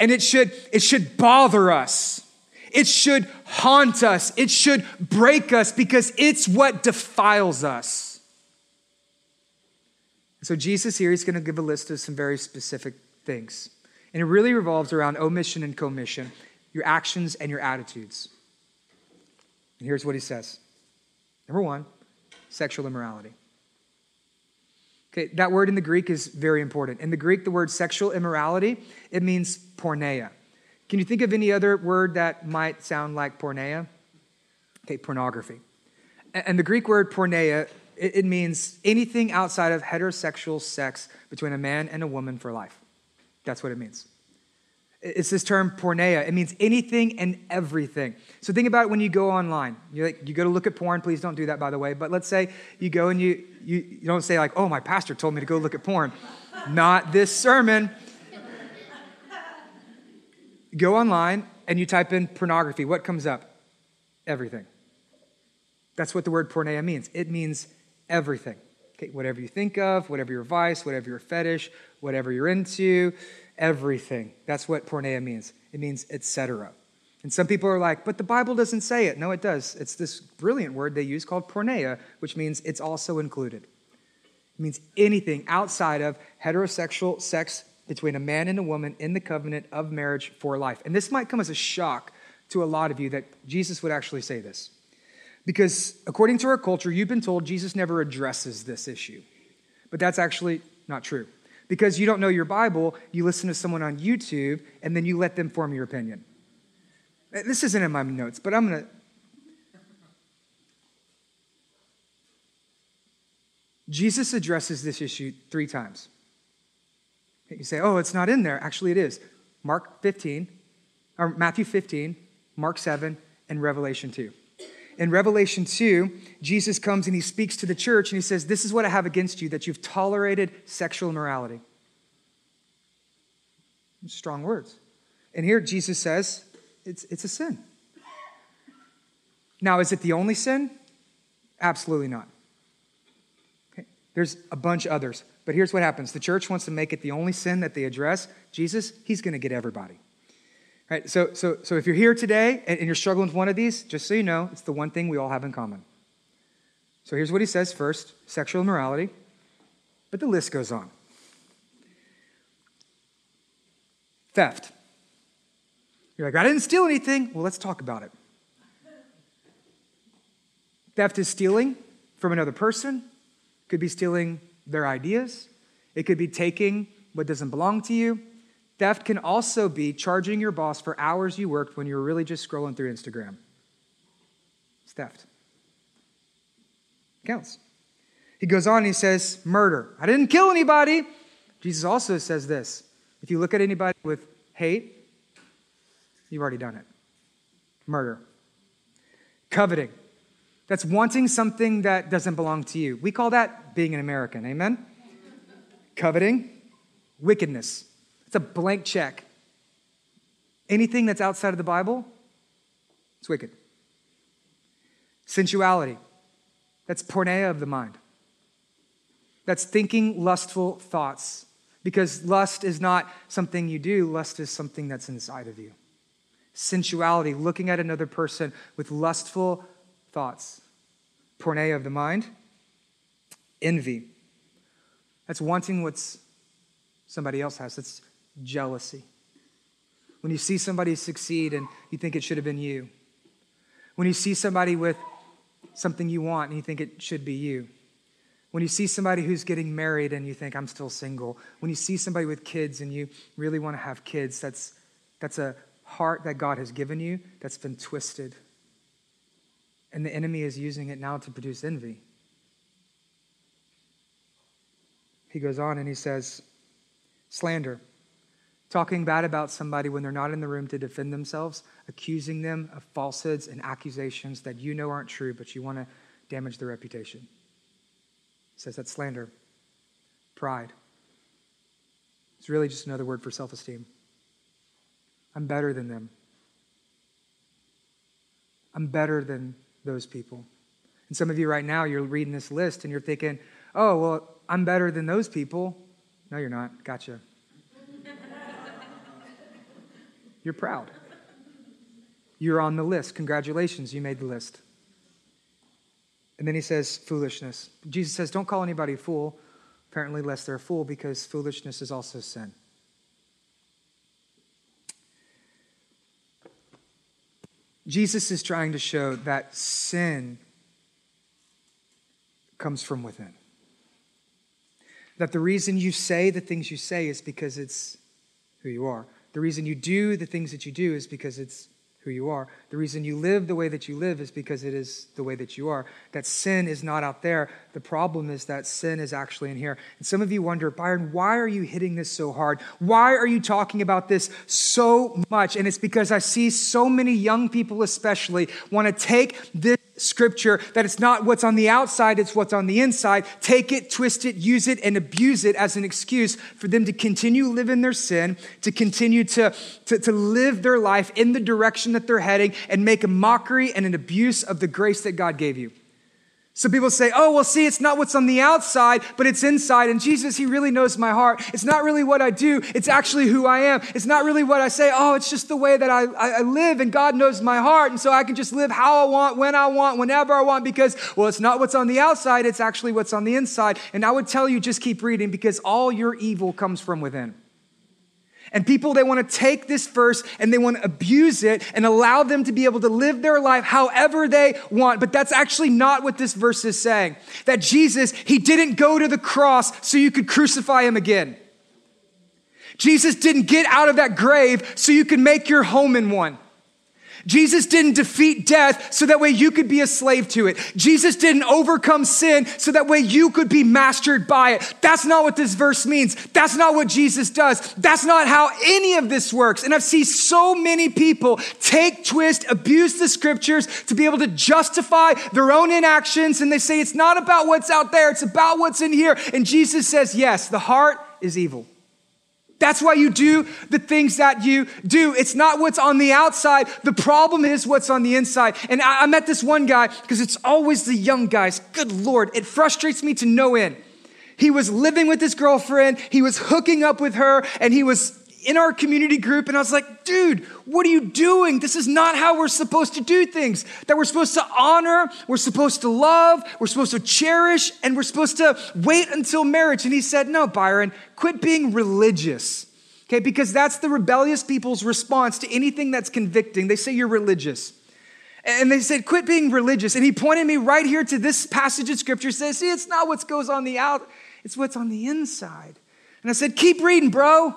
And it should, it should bother us. It should haunt us. It should break us because it's what defiles us. So, Jesus here, he's going to give a list of some very specific things. And it really revolves around omission and commission, your actions and your attitudes. And here's what he says Number one, sexual immorality. Okay, that word in the Greek is very important. In the Greek, the word sexual immorality, it means porneia. Can you think of any other word that might sound like porneia? Okay, pornography. And the Greek word porneia, it means anything outside of heterosexual sex between a man and a woman for life. That's what it means. It's this term porneia. It means anything and everything. So think about it when you go online. You, like, you go to look at porn. Please don't do that, by the way. But let's say you go and you, you, you don't say, like, oh, my pastor told me to go look at porn. Not this sermon. go online and you type in pornography. What comes up? Everything. That's what the word porneia means. It means everything. Okay, whatever you think of, whatever your vice, whatever your fetish, whatever you're into, everything. That's what porneia means. It means etc. And some people are like, but the Bible doesn't say it. No, it does. It's this brilliant word they use called porneia, which means it's also included. It means anything outside of heterosexual sex between a man and a woman in the covenant of marriage for life. And this might come as a shock to a lot of you that Jesus would actually say this. Because according to our culture, you've been told Jesus never addresses this issue. But that's actually not true. Because you don't know your Bible, you listen to someone on YouTube and then you let them form your opinion. Uh, this isn't in my notes, but I'm going to. Jesus addresses this issue three times. You say, oh, it's not in there. Actually, it is. Mark 15, or Matthew 15, Mark 7, and Revelation 2. In Revelation 2, Jesus comes and he speaks to the church and he says, This is what I have against you, that you've tolerated sexual immorality. Strong words. And here Jesus says, It's, it's a sin. Now, is it the only sin? Absolutely not. Okay. There's a bunch others. But here's what happens the church wants to make it the only sin that they address. Jesus, he's going to get everybody. Right? So, so, so if you're here today and, and you're struggling with one of these, just so you know, it's the one thing we all have in common. So here's what he says first sexual immorality, but the list goes on. Theft. You're like, I didn't steal anything. Well, let's talk about it. Theft is stealing from another person, could be stealing their ideas, it could be taking what doesn't belong to you, Theft can also be charging your boss for hours you worked when you were really just scrolling through Instagram. It's theft. It counts. He goes on and he says, Murder. I didn't kill anybody. Jesus also says this if you look at anybody with hate, you've already done it. Murder. Coveting. That's wanting something that doesn't belong to you. We call that being an American. Amen? Coveting. Wickedness. It's a blank check. Anything that's outside of the Bible, it's wicked. Sensuality, that's porneia of the mind. That's thinking lustful thoughts. Because lust is not something you do, lust is something that's inside of you. Sensuality, looking at another person with lustful thoughts. Porneia of the mind. Envy. That's wanting what somebody else has. That's jealousy. When you see somebody succeed and you think it should have been you. When you see somebody with something you want and you think it should be you. When you see somebody who's getting married and you think, I'm still single. When you see somebody with kids and you really want to have kids, that's, that's a heart that God has given you that's been twisted. And the enemy is using it now to produce envy. He goes on and he says, slander talking bad about somebody when they're not in the room to defend themselves, accusing them of falsehoods and accusations that you know aren't true, but you want to damage their reputation. It says that's slander. Pride. It's really just another word for self esteem. I'm better than them. I'm better than those people. And some of you right now, you're reading this list and you're thinking, oh, well, I'm better than those people. No, you're not. Gotcha. You're proud. You're on the list. Congratulations, you made the list. And then he says, foolishness. Jesus says, don't call anybody a fool, apparently, lest they're a fool, because foolishness is also sin. Jesus is trying to show that sin comes from within. That the reason you say the things you say is because it's who you are. The reason you do the things that you do is because it's who you are. The reason you live the way that you live is because it is the way that you are. That sin is not out there. The problem is that sin is actually in here. And some of you wonder, Byron, why are you hitting this so hard? Why are you talking about this so much? And it's because I see so many young people, especially, want to take this scripture that it's not what's on the outside, it's what's on the inside. Take it, twist it, use it, and abuse it as an excuse for them to continue living their sin, to continue to, to, to live their life in the direction that they're heading, and make a mockery and an abuse of the grace that God gave you. So people say, oh, well, see, it's not what's on the outside, but it's inside. And Jesus, He really knows my heart. It's not really what I do, it's actually who I am. It's not really what I say. Oh, it's just the way that I, I, live, and God knows my heart. And so I can just live how I want, when I want, whenever I want, because, well, it's not what's on the outside, it's actually what's on the inside. And I would tell you, just keep reading, because all your evil comes from within. And people, they want to take this verse and they want to abuse it and allow them to be able to live their life however they want. But that's actually not what this verse is saying. That Jesus, he didn't go to the cross so you could crucify him again. Jesus didn't get out of that grave so you could make your home in one. Jesus didn't defeat death so that way you could be a slave to it. Jesus didn't overcome sin so that way you could be mastered by it. That's not what this verse means. That's not what Jesus does. That's not how any of this works. And I've seen so many people take, twist, abuse the scriptures to be able to justify their own inactions. And they say it's not about what's out there, it's about what's in here. And Jesus says, yes, the heart is evil. That's why you do the things that you do. It's not what's on the outside. The problem is what's on the inside. And I, I met this one guy because it's always the young guys. Good Lord, it frustrates me to no end. He was living with his girlfriend, he was hooking up with her, and he was in our community group. And I was like, dude, what are you doing? This is not how we're supposed to do things. That we're supposed to honor, we're supposed to love, we're supposed to cherish, and we're supposed to wait until marriage. And he said, no, Byron, quit being religious. Okay, because that's the rebellious people's response to anything that's convicting. They say you're religious. And they said, quit being religious. And he pointed me right here to this passage of scripture says, see, it's not what goes on the out, it's what's on the inside. And I said, keep reading, bro.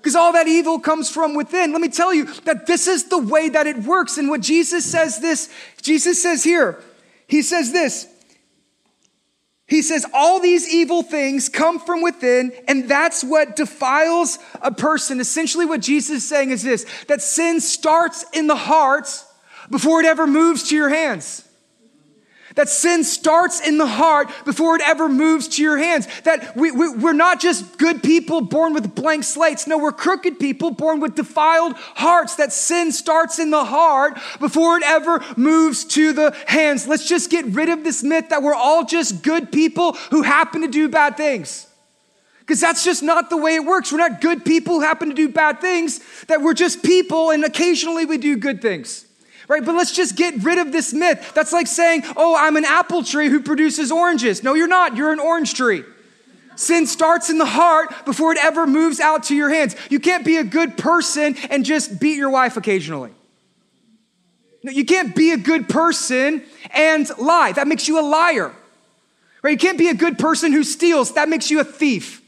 Because all that evil comes from within. Let me tell you that this is the way that it works. And what Jesus says this, Jesus says here, he says this he says all these evil things come from within, and that's what defiles a person. Essentially, what Jesus is saying is this that sin starts in the heart before it ever moves to your hands. That sin starts in the heart before it ever moves to your hands. That we, we, we're not just good people born with blank slates. No, we're crooked people born with defiled hearts. That sin starts in the heart before it ever moves to the hands. Let's just get rid of this myth that we're all just good people who happen to do bad things. Because that's just not the way it works. We're not good people who happen to do bad things, that we're just people and occasionally we do good things right? But let's just get rid of this myth. That's like saying, oh, I'm an apple tree who produces oranges. No, you're not. You're an orange tree. Sin starts in the heart before it ever moves out to your hands. You can't be a good person and just beat your wife occasionally. No, you can't be a good person and lie. That makes you a liar. Right? You can't be a good person who steals. That makes you a thief.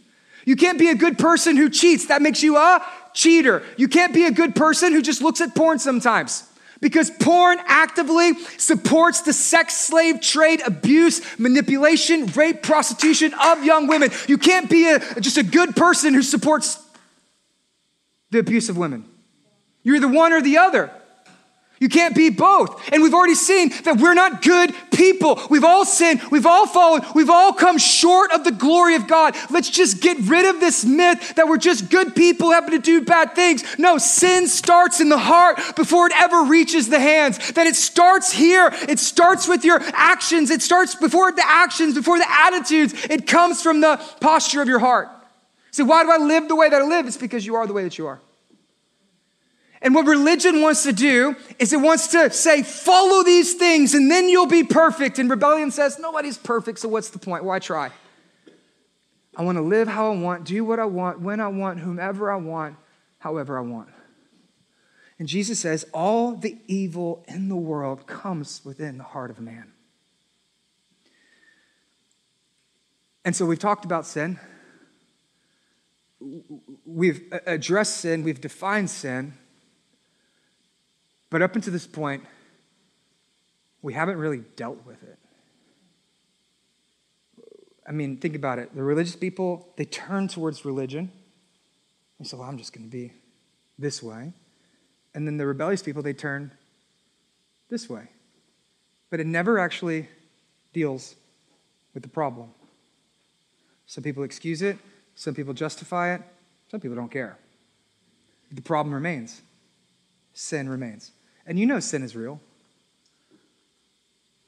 You can't be a good person who cheats. That makes you a cheater. You can't be a good person who just looks at porn sometimes because porn actively supports the sex slave trade, abuse, manipulation, rape, prostitution of young women. You can't be a, just a good person who supports the abuse of women. You're either one or the other. You can't be both. And we've already seen that we're not good people. We've all sinned. We've all fallen. We've all come short of the glory of God. Let's just get rid of this myth that we're just good people happen to do bad things. No, sin starts in the heart before it ever reaches the hands. That it starts here. It starts with your actions. It starts before the actions, before the attitudes. It comes from the posture of your heart. So why do I live the way that I live? It's because you are the way that you are. And what religion wants to do is it wants to say, follow these things and then you'll be perfect. And rebellion says, nobody's perfect, so what's the point? Why try? I want to live how I want, do what I want, when I want, whomever I want, however I want. And Jesus says, all the evil in the world comes within the heart of a man. And so we've talked about sin. We've addressed sin. We've defined sin. But up until this point, we haven't really dealt with it. I mean, think about it. The religious people, they turn towards religion. They say, well, I'm just going to be this way. And then the rebellious people, they turn this way. But it never actually deals with the problem. Some people excuse it, some people justify it, some people don't care. The problem remains sin remains. And you know sin is real.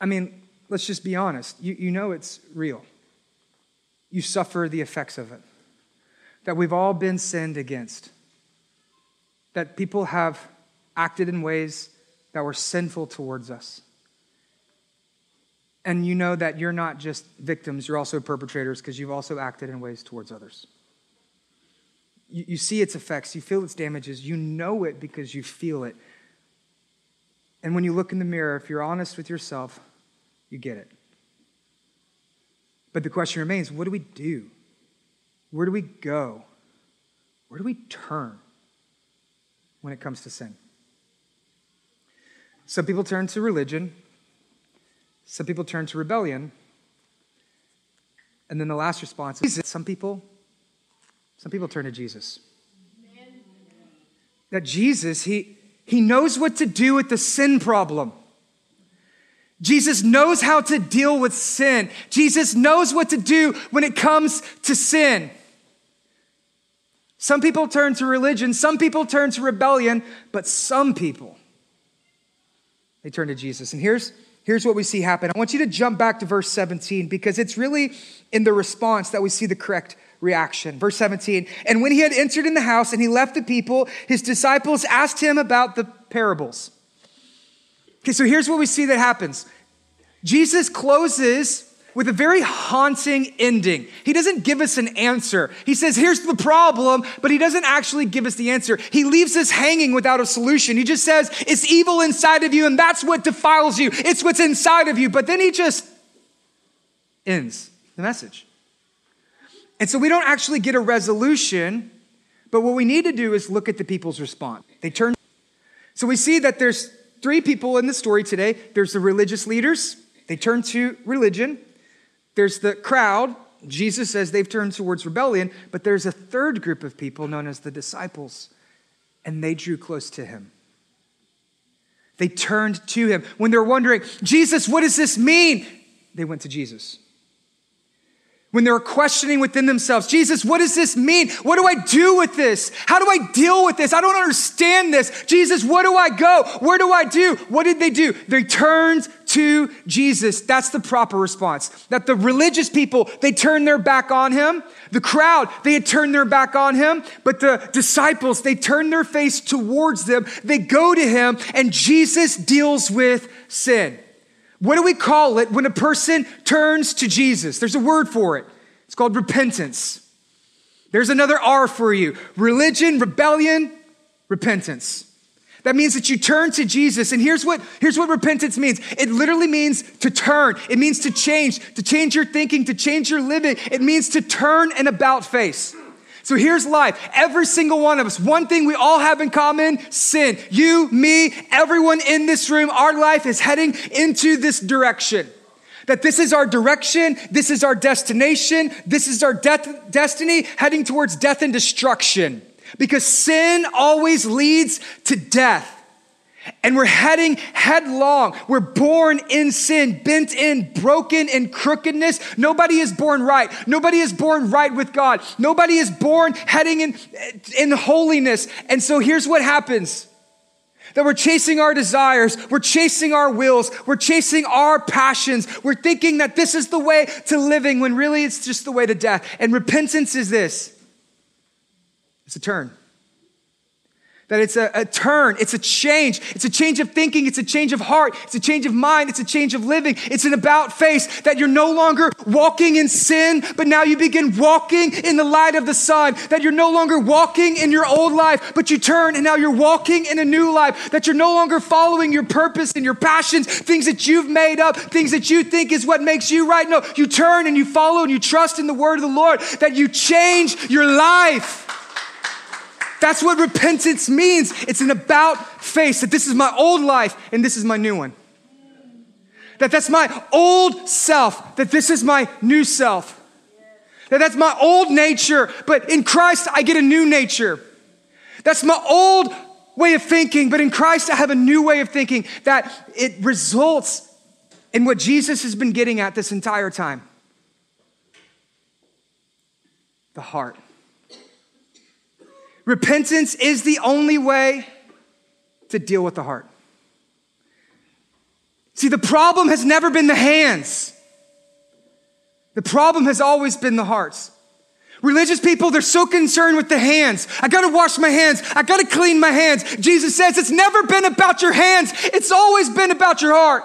I mean, let's just be honest. You, you know it's real. You suffer the effects of it. That we've all been sinned against. That people have acted in ways that were sinful towards us. And you know that you're not just victims, you're also perpetrators because you've also acted in ways towards others. You, you see its effects, you feel its damages, you know it because you feel it. And when you look in the mirror, if you're honest with yourself, you get it. But the question remains what do we do? Where do we go? Where do we turn when it comes to sin? Some people turn to religion, some people turn to rebellion. And then the last response is some people some people turn to Jesus. That Jesus, he he knows what to do with the sin problem. Jesus knows how to deal with sin. Jesus knows what to do when it comes to sin. Some people turn to religion, some people turn to rebellion, but some people, they turn to Jesus. And here's, here's what we see happen. I want you to jump back to verse 17 because it's really in the response that we see the correct reaction. Verse 17, and when he had entered in the house and he left the people, his disciples asked him about the parables. Okay, so here's what we see that happens Jesus closes with a very haunting ending. He doesn't give us an answer. He says, here's the problem, but he doesn't actually give us the answer. He leaves us hanging without a solution. He just says, it's evil inside of you, and that's what defiles you. It's what's inside of you. But then he just ends the message. And so we don't actually get a resolution, but what we need to do is look at the people's response. They turn. So we see that there's three people in the story today. There's the religious leaders, they turn to religion. There's the crowd. Jesus says they've turned towards rebellion, but there's a third group of people known as the disciples, and they drew close to him. They turned to him. When they're wondering, Jesus, what does this mean? They went to Jesus when they're questioning within themselves, Jesus, what does this mean? What do I do with this? How do I deal with this? I don't understand this. Jesus, where do I go? Where do I do? What did they do? They turned to Jesus. That's the proper response. That the religious people, they turned their back on him. The crowd, they had turned their back on him. But the disciples, they turned their face towards them. They go to him, and Jesus deals with sin. What do we call it when a person turns to Jesus? There's a word for it. It's called repentance. There's another R for you religion, rebellion, repentance. That means that you turn to Jesus. And here's what, here's what repentance means it literally means to turn, it means to change, to change your thinking, to change your living. It means to turn an about face. So here's life. Every single one of us, one thing we all have in common sin. You, me, everyone in this room, our life is heading into this direction. That this is our direction, this is our destination, this is our death, destiny heading towards death and destruction. Because sin always leads to death. And we're heading headlong. We're born in sin, bent in, broken in crookedness. Nobody is born right. Nobody is born right with God. Nobody is born heading in, in holiness. And so here's what happens. That we're chasing our desires, we're chasing our wills, we're chasing our passions, we're thinking that this is the way to living when really it's just the way to death. And repentance is this it's a turn. That it's a, a, turn, it's a change, it's a change of thinking, it's a change of heart, it's a change of mind, it's a change of living, it's an about face that you're no longer walking in sin, but now you begin walking in the light of the sun, that you're no longer walking in your old life, but you turn and now you're walking in a new life, that you're no longer following your purpose and your passions, things that you've made up, things that you think is what makes you right. No, you turn and you follow and you trust in the word of the Lord, that you change your life. That's what repentance means. It's an about face that this is my old life and this is my new one. That that's my old self, that this is my new self. That that's my old nature, but in Christ I get a new nature. That's my old way of thinking, but in Christ I have a new way of thinking that it results in what Jesus has been getting at this entire time the heart. Repentance is the only way to deal with the heart. See, the problem has never been the hands. The problem has always been the hearts. Religious people, they're so concerned with the hands. I gotta wash my hands. I gotta clean my hands. Jesus says it's never been about your hands. It's always been about your heart.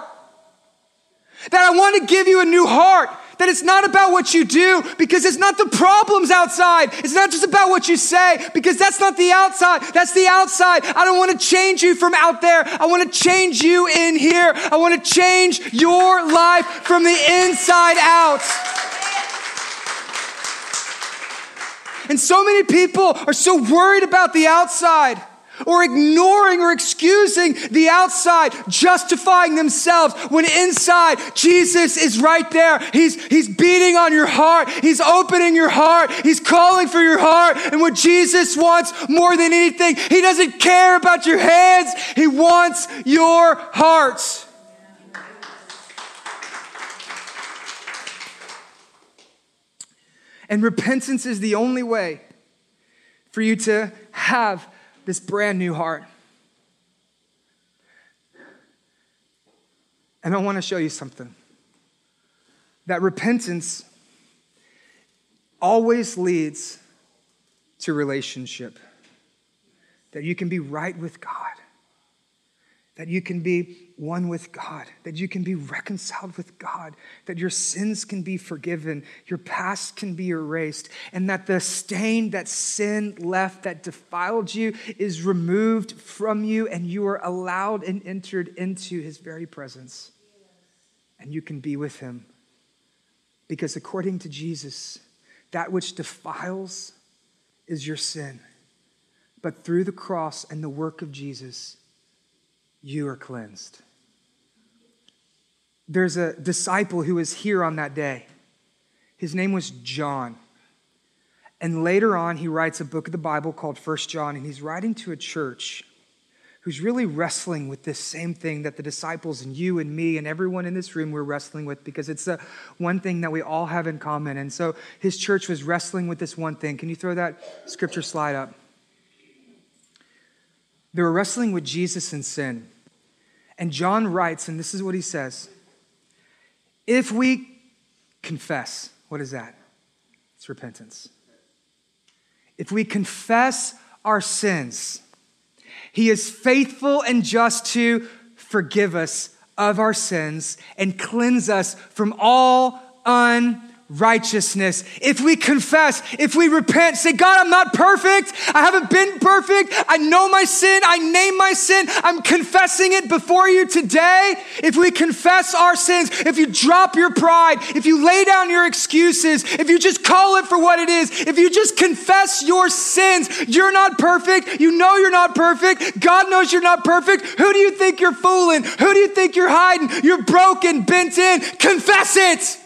That I want to give you a new heart that it's not about what you do because it's not the problems outside. It's not just about what you say because that's not the outside. That's the outside. I don't want to change you from out there. I want to change you in here. I want to change your life from the inside out. And so many people are so worried about the outside or ignoring or excusing the outside, justifying themselves when inside Jesus is right there. He's, he's beating on your heart. He's opening your heart. He's calling for your heart. And what Jesus wants more than anything, He doesn't care about your hands. He wants your hearts. And repentance is the only way for you to have this brand new heart. And I want to show you something. That repentance always leads to relationship, that you can be right with God. That you can be one with God, that you can be reconciled with God, that your sins can be forgiven, your past can be erased, and that the stain that sin left that defiled you is removed from you, and you are allowed and entered into his very presence. And you can be with him. Because according to Jesus, that which defiles is your sin. But through the cross and the work of Jesus, you are cleansed. There's a disciple who was here on that day. His name was John. And later on, he writes a book of the Bible called First John, and he's writing to a church who's really wrestling with this same thing that the disciples and you and me and everyone in this room were wrestling with because it's the one thing that we all have in common. And so his church was wrestling with this one thing. Can you throw that scripture slide up? They were wrestling with Jesus and sin. And John writes, and this is what he says If we confess, what is that? It's repentance. If we confess our sins, he is faithful and just to forgive us of our sins and cleanse us from all unrighteousness righteousness. If we confess, if we repent, say, God, I'm not perfect. I haven't been perfect. I know my sin. I name my sin. I'm confessing it before you today. If we confess our sins, if you drop your pride, if you lay down your excuses, if you just call it for what it is, if you just confess your sins, you're not perfect. You know you're not perfect. God knows you're not perfect. Who do you think you're fooling? Who do you think you're hiding? You're broken, bent in. Confess it.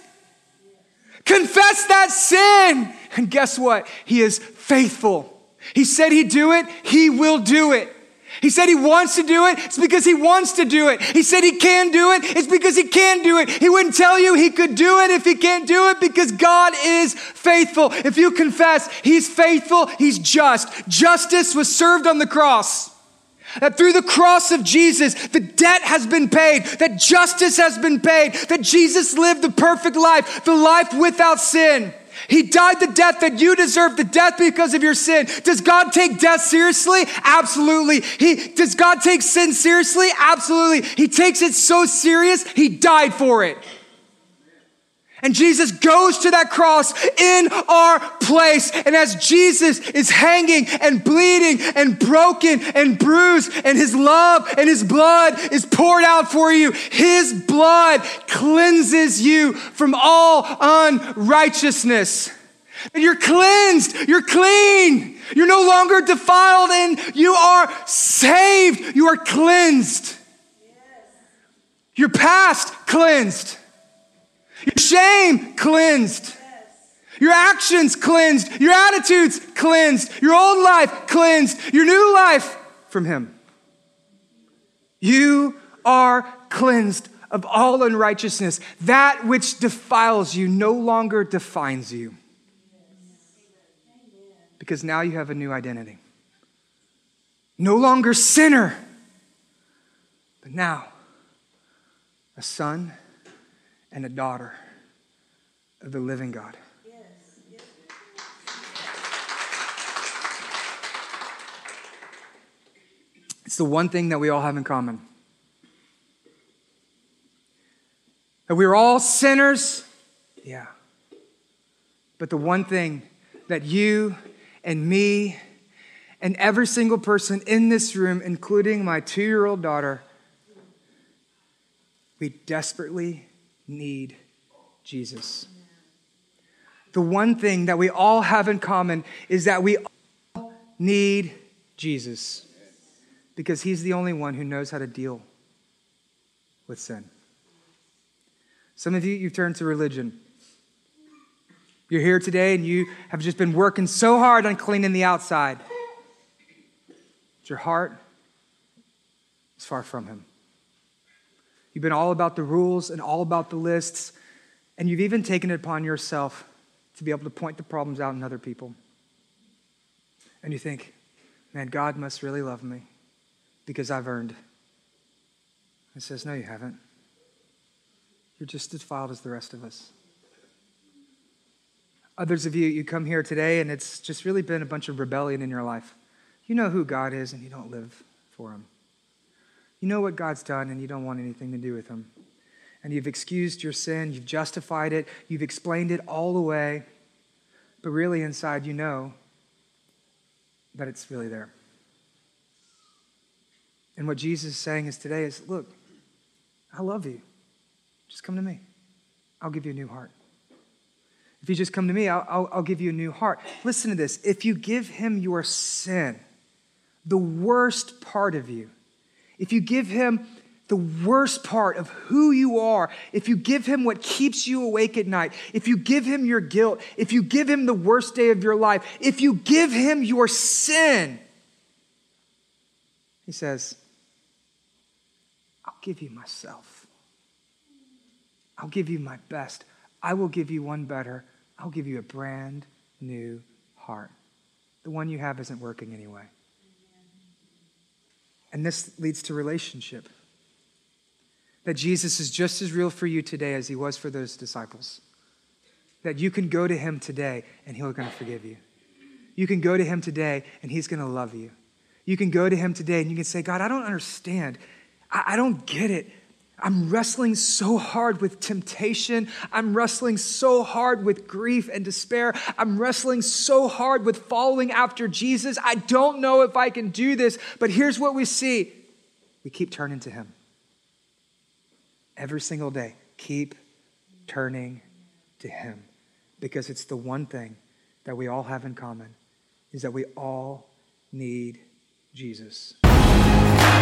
Confess that sin. And guess what? He is faithful. He said he'd do it, he will do it. He said he wants to do it, it's because he wants to do it. He said he can do it, it's because he can do it. He wouldn't tell you he could do it if he can't do it because God is faithful. If you confess, he's faithful, he's just. Justice was served on the cross. That through the cross of Jesus, the debt has been paid, that justice has been paid, that Jesus lived the perfect life, the life without sin. He died the death that you deserve, the death because of your sin. Does God take death seriously? Absolutely. He, does God take sin seriously? Absolutely. He takes it so serious, he died for it. And Jesus goes to that cross in our place. And as Jesus is hanging and bleeding and broken and bruised, and his love and his blood is poured out for you, his blood cleanses you from all unrighteousness. And you're cleansed, you're clean, you're no longer defiled, and you are saved, you are cleansed. Your past cleansed. Your shame cleansed. Your actions cleansed. Your attitudes cleansed. Your old life cleansed. Your new life from Him. You are cleansed of all unrighteousness. That which defiles you no longer defines you. Because now you have a new identity. No longer sinner, but now a son and a daughter of the living God. It's the one thing that we all have in common. That we're all sinners, yeah. But the one thing that you and me and every single person in this room, including my two year old daughter, we desperately need Jesus. The one thing that we all have in common is that we all need Jesus because he's the only one who knows how to deal with sin. Some of you, you've turned to religion. You're here today and you have just been working so hard on cleaning the outside. But your heart is far from him. You've been all about the rules and all about the lists, and you've even taken it upon yourself to be able to point the problems out in other people. And you think, man, God must really love me because I've earned. He says, no, you haven't. You're just as defiled as the rest of us. Others of you, you come here today and it's just really been a bunch of rebellion in your life. You know who God is and you don't live for him. You know what God's done and you don't want anything to do with Him. And you've excused your sin, you've justified it, you've explained it all away, but really inside you know that it's really there. And what Jesus is saying is today is look, I love you. Just come to me. I'll give you a new heart. If you just come to me, I'll, I'll, I'll, give you a new heart. Listen to this. If you give him your sin, the worst part of you, if you give him the worst part of who you are, if you give him what keeps you awake at night, if you give him your guilt, if you give him the worst day of your life, if you give him your sin, he says, I'll give you myself. I'll give you my best. I will give you one better. I'll give you a brand new heart. The one you have isn't working anyway. And this leads to relationship. That Jesus is just as real for you today as he was for those disciples. That you can go to him today and he's going to forgive you. You can go to him today and he's going to love you. You can go to him today and you can say, God, I don't understand. I, I don't get it. I'm wrestling so hard with temptation. I'm wrestling so hard with grief and despair. I'm wrestling so hard with following after Jesus. I don't know if I can do this, but here's what we see we keep turning to Him. Every single day, keep turning to Him because it's the one thing that we all have in common is that we all need Jesus.